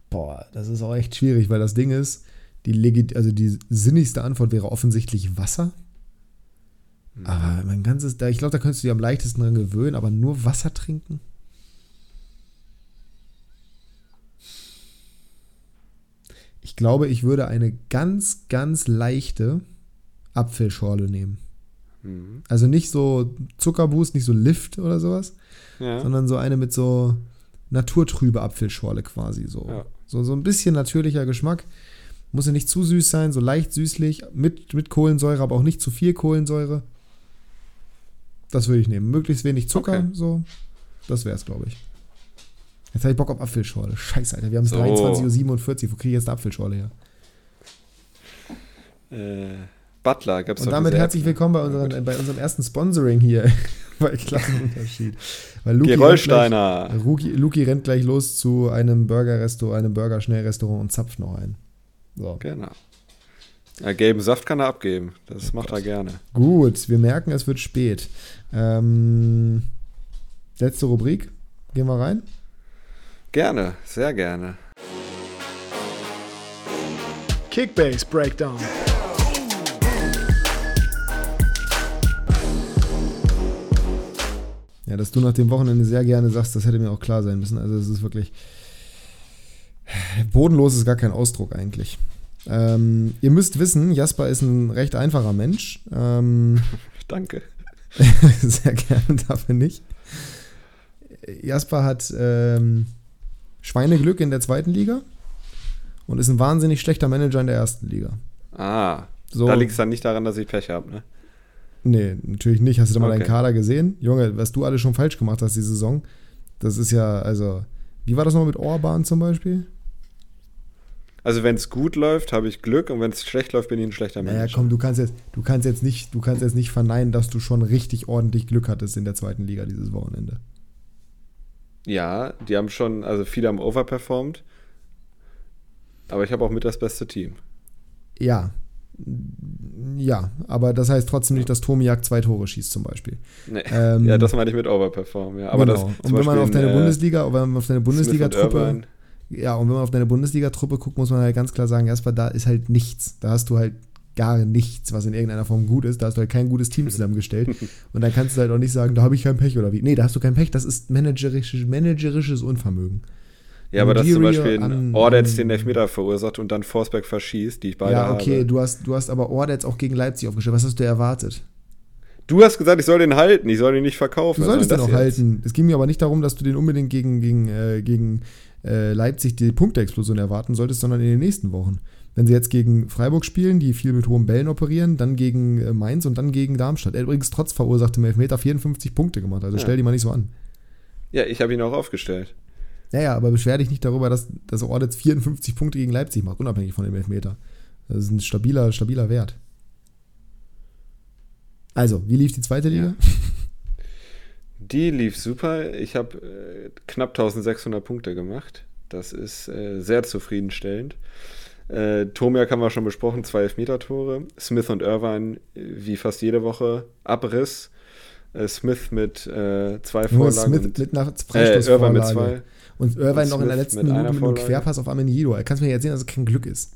Boah, das ist auch echt schwierig, weil das Ding ist, die, legit also die sinnigste Antwort wäre offensichtlich Wasser. Mhm. Aber mein ganzes, da, ich glaube, da könntest du dich am leichtesten dran gewöhnen, aber nur Wasser trinken? Ich glaube, ich würde eine ganz, ganz leichte Apfelschorle nehmen. Mhm. Also nicht so Zuckerboost, nicht so Lift oder sowas, ja. sondern so eine mit so naturtrübe Apfelschorle quasi so. Ja. So, so ein bisschen natürlicher Geschmack. Muss ja nicht zu süß sein, so leicht süßlich, mit, mit Kohlensäure, aber auch nicht zu viel Kohlensäure. Das würde ich nehmen. Möglichst wenig Zucker, okay. so. Das wäre es, glaube ich. Jetzt habe ich Bock auf Apfelschorle. Scheiße, Alter. Wir haben so. 23.47 Uhr. Wo kriege ich jetzt eine Apfelschorle her? Äh, Butler gab es Und damit herzlich willkommen bei, unseren, bei unserem ersten Sponsoring hier. bei Klassenunterschied. Weil Luki Gerolsteiner. Rennt gleich, Luki rennt gleich los zu einem Burger-Restaurant, einem Burger-Schnellrestaurant und zapft noch ein. So. Genau. Ja, gelben Saft kann er abgeben. Das macht er gerne. Gut, wir merken, es wird spät. Ähm, letzte Rubrik. Gehen wir rein? Gerne, sehr gerne. Kickbase Breakdown. Ja, dass du nach dem Wochenende sehr gerne sagst, das hätte mir auch klar sein müssen. Also es ist wirklich bodenlos ist gar kein Ausdruck eigentlich. Ähm, ihr müsst wissen, Jasper ist ein recht einfacher Mensch. Ähm, Danke. sehr gerne, dafür nicht. Jasper hat ähm, Schweineglück in der zweiten Liga und ist ein wahnsinnig schlechter Manager in der ersten Liga. Ah, so. da liegt es dann nicht daran, dass ich Pech habe, ne? Nee, natürlich nicht. Hast du da mal okay. deinen Kader gesehen? Junge, was du alles schon falsch gemacht hast die Saison. Das ist ja, also, wie war das noch mit Orban zum Beispiel? Also wenn es gut läuft, habe ich Glück und wenn es schlecht läuft, bin ich ein schlechter Mensch. Naja, komm, du kannst jetzt, du kannst jetzt nicht, du kannst jetzt nicht verneinen, dass du schon richtig ordentlich Glück hattest in der zweiten Liga dieses Wochenende. Ja, die haben schon, also viele haben overperformed. Aber ich habe auch mit das beste Team. Ja. Ja, aber das heißt trotzdem nicht, dass Tomiak zwei Tore schießt zum Beispiel. Nee. Ähm, ja, das meine ich mit overperform. Ja. Aber genau. das, und wenn man auf deine äh, Bundesliga, wenn man auf deine Bundesliga-Truppe ja, und wenn man auf deine Bundesliga-Truppe guckt, muss man halt ganz klar sagen, erstmal da ist halt nichts. Da hast du halt gar nichts, was in irgendeiner Form gut ist. Da hast du halt kein gutes Team zusammengestellt. und dann kannst du halt auch nicht sagen, da habe ich kein Pech oder wie. Nee, da hast du kein Pech, das ist managerisches, managerisches Unvermögen. Ja, aber dass zum Beispiel ein Ordetz den Elfmeter verursacht und dann Forsberg verschießt, die ich beide habe. Ja, okay, habe. Du, hast, du hast aber Ordetz auch gegen Leipzig aufgestellt. Was hast du erwartet? Du hast gesagt, ich soll den halten, ich soll den nicht verkaufen. Du solltest den auch jetzt? halten. Es ging mir aber nicht darum, dass du den unbedingt gegen, gegen, äh, gegen äh, Leipzig die Punkteexplosion erwarten solltest, sondern in den nächsten Wochen. Wenn sie jetzt gegen Freiburg spielen, die viel mit hohen Bällen operieren, dann gegen äh, Mainz und dann gegen Darmstadt. Er hat übrigens trotz verursachtem Elfmeter 54 Punkte gemacht, also ja. stell die mal nicht so an. Ja, ich habe ihn auch aufgestellt. Ja, ja, aber beschwer dich nicht darüber, dass, dass Ordetz 54 Punkte gegen Leipzig macht, unabhängig von dem Elfmeter. Das ist ein stabiler, stabiler Wert. Also, wie lief die zweite Liga? Ja. Die lief super. Ich habe äh, knapp 1600 Punkte gemacht. Das ist äh, sehr zufriedenstellend. Äh, Tomiak haben wir schon besprochen, zwei Elfmeter-Tore. Smith und Irvine, wie fast jede Woche, Abriss. Äh, Smith mit äh, zwei Nur Vorlagen. Smith und, mit einer Freistoßvorlage. mit zwei. Und Irvine und noch in der letzten Minute mit einem Querpass auf Amenido. Kannst du mir jetzt sehen, dass es kein Glück ist.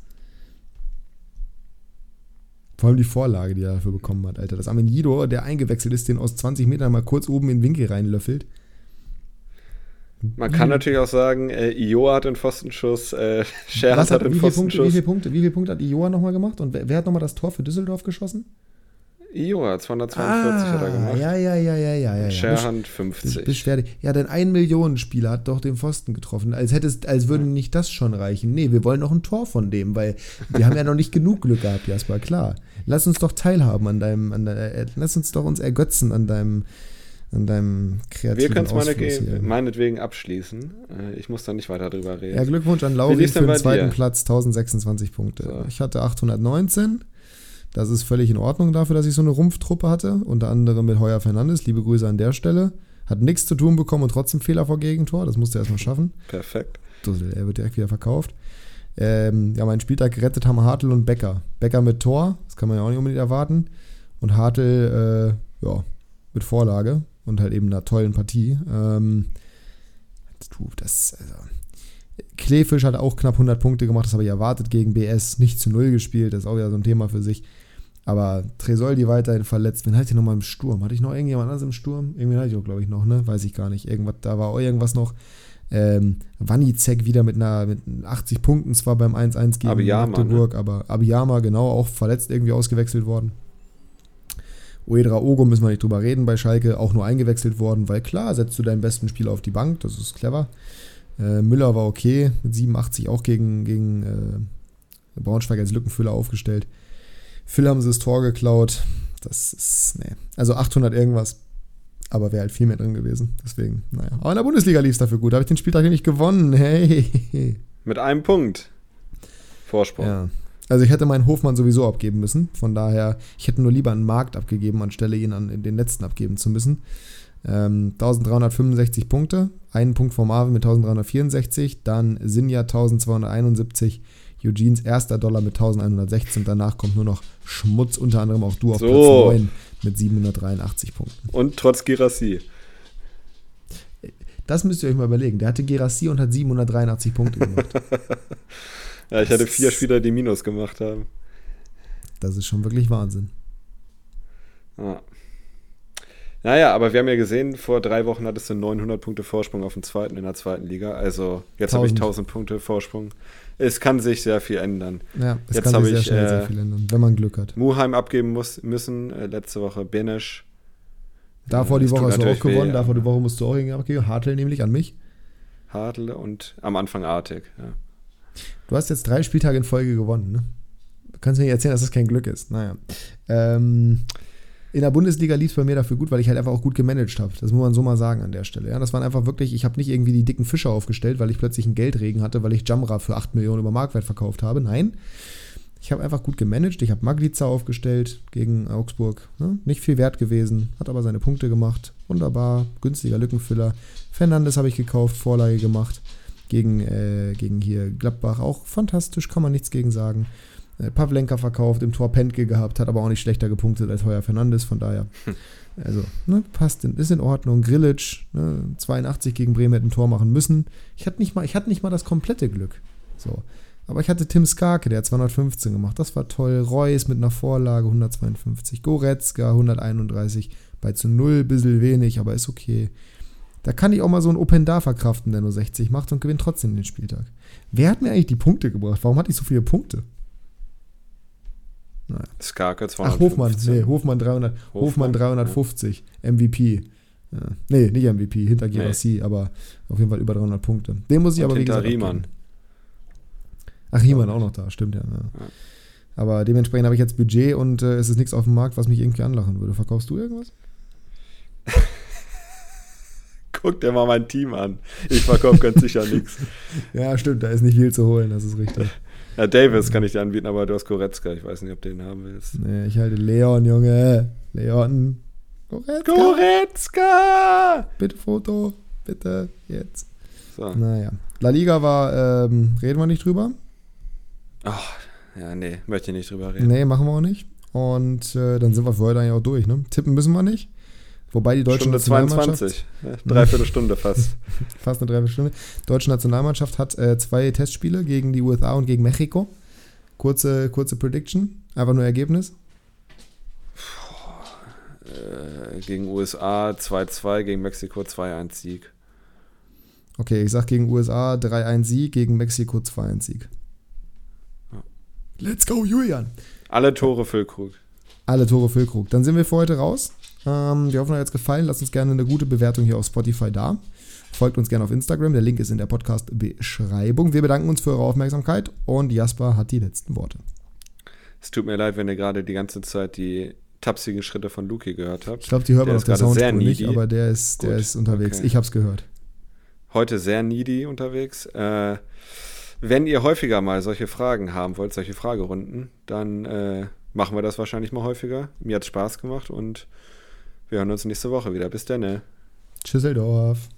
Vor allem die Vorlage, die er dafür bekommen hat, Alter. Dass Amenido, der eingewechselt ist, den aus 20 Metern mal kurz oben in den Winkel reinlöffelt. Man kann mhm. natürlich auch sagen, äh, Ioa hat den Pfostenschuss, äh, Scherz hat den Pfostenschuss. Punkte, wie, viele Punkte, wie viele Punkte hat Ioa nochmal gemacht? Und wer, wer hat nochmal das Tor für Düsseldorf geschossen? Ioa, 242 ah, hat er gemacht. Ja, ja, ja, ja, ja. ja Scherhand 50. Beschwerde. Ja, denn ein Millionenspieler hat doch den Pfosten getroffen. Als, hättest, als würde nicht das schon reichen. Nee, wir wollen noch ein Tor von dem, weil wir haben ja noch nicht genug Glück gehabt, Jasper, klar. Lass uns doch teilhaben an deinem, an de, äh, lass uns doch uns ergötzen an deinem, an deinem kreativen Wir können es meine, meinetwegen abschließen. Äh, ich muss da nicht weiter drüber reden. Ja, Glückwunsch an Lauri für den zweiten dir? Platz, 1026 Punkte. So. Ich hatte 819. Das ist völlig in Ordnung dafür, dass ich so eine Rumpftruppe hatte. Unter anderem mit Heuer Fernandes. Liebe Grüße an der Stelle. Hat nichts zu tun bekommen und trotzdem Fehler vor Gegentor. Das musste er erstmal schaffen. Perfekt. Er wird direkt wieder verkauft. Ähm, ja, meinen Spieltag gerettet haben Hartl und Becker. Becker mit Tor, das kann man ja auch nicht unbedingt erwarten. Und Hartl, äh, ja, mit Vorlage und halt eben einer tollen Partie. Ähm, das, also, Kleefisch hat auch knapp 100 Punkte gemacht, das habe ich erwartet gegen BS. Nicht zu Null gespielt, das ist auch wieder so ein Thema für sich. Aber Tresoldi weiterhin verletzt. Wen hatte ich nochmal im Sturm? Hatte ich noch irgendjemand anderes im Sturm? Irgendwie hatte ich auch, glaube ich, noch, ne? Weiß ich gar nicht. Irgendwas, da war auch irgendwas noch. Ähm, Wanizek wieder mit einer mit 80 Punkten, zwar beim 1-1 gegen Abiyama, Magdeburg, ne? aber Abiyama genau auch verletzt irgendwie ausgewechselt worden. Uedra Ogo müssen wir nicht drüber reden bei Schalke, auch nur eingewechselt worden, weil klar, setzt du deinen besten Spieler auf die Bank, das ist clever. Äh, Müller war okay, mit 87 auch gegen, gegen äh, Braunschweig als Lückenfüller aufgestellt. Phil haben sie das Tor geklaut. Das ist, nee. Also 800 irgendwas. Aber wäre halt viel mehr drin gewesen. Deswegen, naja. Aber in der Bundesliga lief es dafür gut. Da habe ich den Spieltag nämlich gewonnen. Hey. Mit einem Punkt. Vorsprung. Ja. Also ich hätte meinen Hofmann sowieso abgeben müssen. Von daher, ich hätte nur lieber einen Markt abgegeben, anstelle ihn an den letzten abgeben zu müssen. Ähm, 1365 Punkte, einen Punkt vor Marvin mit 1364, dann Sinja 1271, Eugenes erster Dollar mit 1116, danach kommt nur noch Schmutz, unter anderem auch du auf so. Platz 9 mit 783 Punkten. Und trotz Girassi. Das müsst ihr euch mal überlegen. Der hatte Girassi und hat 783 Punkte gemacht. ja, ich hatte vier Spieler, die Minus gemacht haben. Das ist schon wirklich Wahnsinn. Ja. Naja, aber wir haben ja gesehen, vor drei Wochen hattest du 900 Punkte Vorsprung auf dem zweiten in der zweiten Liga. Also jetzt habe ich 1000 Punkte Vorsprung. Es kann sich sehr viel ändern. Ja, es jetzt kann sich sehr schnell äh, sehr viel ändern, wenn man Glück hat. Muheim abgeben muss, müssen, äh, letzte Woche Benesch. Davor die Woche hast du auch gewonnen, weh, davor die Woche musst du auch irgendwie abgeben. Hartl nämlich an mich. Hartl und am Anfang Artig, ja. Du hast jetzt drei Spieltage in Folge gewonnen, ne? Du kannst mir nicht erzählen, dass das kein Glück ist. Naja. Ähm, in der Bundesliga lief es bei mir dafür gut, weil ich halt einfach auch gut gemanagt habe. Das muss man so mal sagen an der Stelle. Ja, das waren einfach wirklich, ich habe nicht irgendwie die dicken Fische aufgestellt, weil ich plötzlich einen Geldregen hatte, weil ich Jamra für 8 Millionen über Marktwert verkauft habe. Nein, ich habe einfach gut gemanagt. Ich habe Magliza aufgestellt gegen Augsburg. Ne? Nicht viel wert gewesen, hat aber seine Punkte gemacht. Wunderbar, günstiger Lückenfüller. Fernandes habe ich gekauft, Vorlage gemacht gegen, äh, gegen hier Gladbach. Auch fantastisch, kann man nichts gegen sagen. Äh, Pavlenka verkauft, im Tor Pentke gehabt, hat aber auch nicht schlechter gepunktet als Heuer Fernandes, von daher. Hm. Also, ne, passt, in, ist in Ordnung. Grillitsch, ne, 82 gegen Bremen hätte ein Tor machen müssen. Ich hatte nicht mal, ich hatte nicht mal das komplette Glück. So. Aber ich hatte Tim Skarke, der hat 215 gemacht. Das war toll. Reus mit einer Vorlage 152. Goretzka 131. Bei zu 0 bisschen wenig, aber ist okay. Da kann ich auch mal so einen Open Da verkraften, der nur 60 macht und gewinnt trotzdem den Spieltag. Wer hat mir eigentlich die Punkte gebracht? Warum hatte ich so viele Punkte? Naja. Skarke 250. Ach, Hofmann, nee, Hofmann, 300, Hofmann, Hofmann 350, ja. MVP. Ja. Nee, nicht MVP, hinter Gerassi, nee. aber auf jeden Fall über 300 Punkte. Den muss ich und aber wie gesagt Riemann. Ach, Riemann auch noch da, stimmt ja. ja. Aber dementsprechend habe ich jetzt Budget und äh, es ist nichts auf dem Markt, was mich irgendwie anlachen würde. Verkaufst du irgendwas? Guck dir mal mein Team an. Ich verkaufe ganz sicher nichts. Ja, stimmt, da ist nicht viel zu holen, das ist richtig. Ja, Davis kann ich dir anbieten, aber du hast Goretzka. Ich weiß nicht, ob du den haben willst. Nee, ich halte Leon, Junge. Leon. Goretzka. Goretzka! Bitte Foto. Bitte. Jetzt. So. Naja. La Liga war, ähm, reden wir nicht drüber? Ach, ja, nee, möchte ich nicht drüber reden. Nee, machen wir auch nicht. Und äh, dann sind wir für heute eigentlich auch durch, ne? Tippen müssen wir nicht. Wobei die deutsche Stunde Nationalmannschaft. 22, ne? dreiviertel Stunde fast. fast eine Dreiviertelstunde. Die deutsche Nationalmannschaft hat äh, zwei Testspiele gegen die USA und gegen Mexiko. Kurze, kurze Prediction, einfach nur Ergebnis. Äh, gegen USA 2-2, gegen Mexiko 2-1 Sieg. Okay, ich sag gegen USA 3-1 Sieg, gegen Mexiko 2-1 Sieg. Ja. Let's go, Julian! Alle Tore Füllkrug. Alle Tore Füllkrug. Dann sind wir für heute raus. Ähm, wir hoffen, euch hat es gefallen. Lasst uns gerne eine gute Bewertung hier auf Spotify da. Folgt uns gerne auf Instagram. Der Link ist in der Podcast-Beschreibung. Wir bedanken uns für eure Aufmerksamkeit und Jasper hat die letzten Worte. Es tut mir leid, wenn ihr gerade die ganze Zeit die tapsigen Schritte von Luki gehört habt. Ich glaube, die hört man auf der Soundspur nicht, aber der ist, der ist unterwegs. Okay. Ich habe es gehört. Heute sehr needy unterwegs. Äh, wenn ihr häufiger mal solche Fragen haben wollt, solche Fragerunden, dann äh, machen wir das wahrscheinlich mal häufiger. Mir hat es Spaß gemacht und wir hören uns nächste Woche wieder. Bis dann. Tschüsseldorf.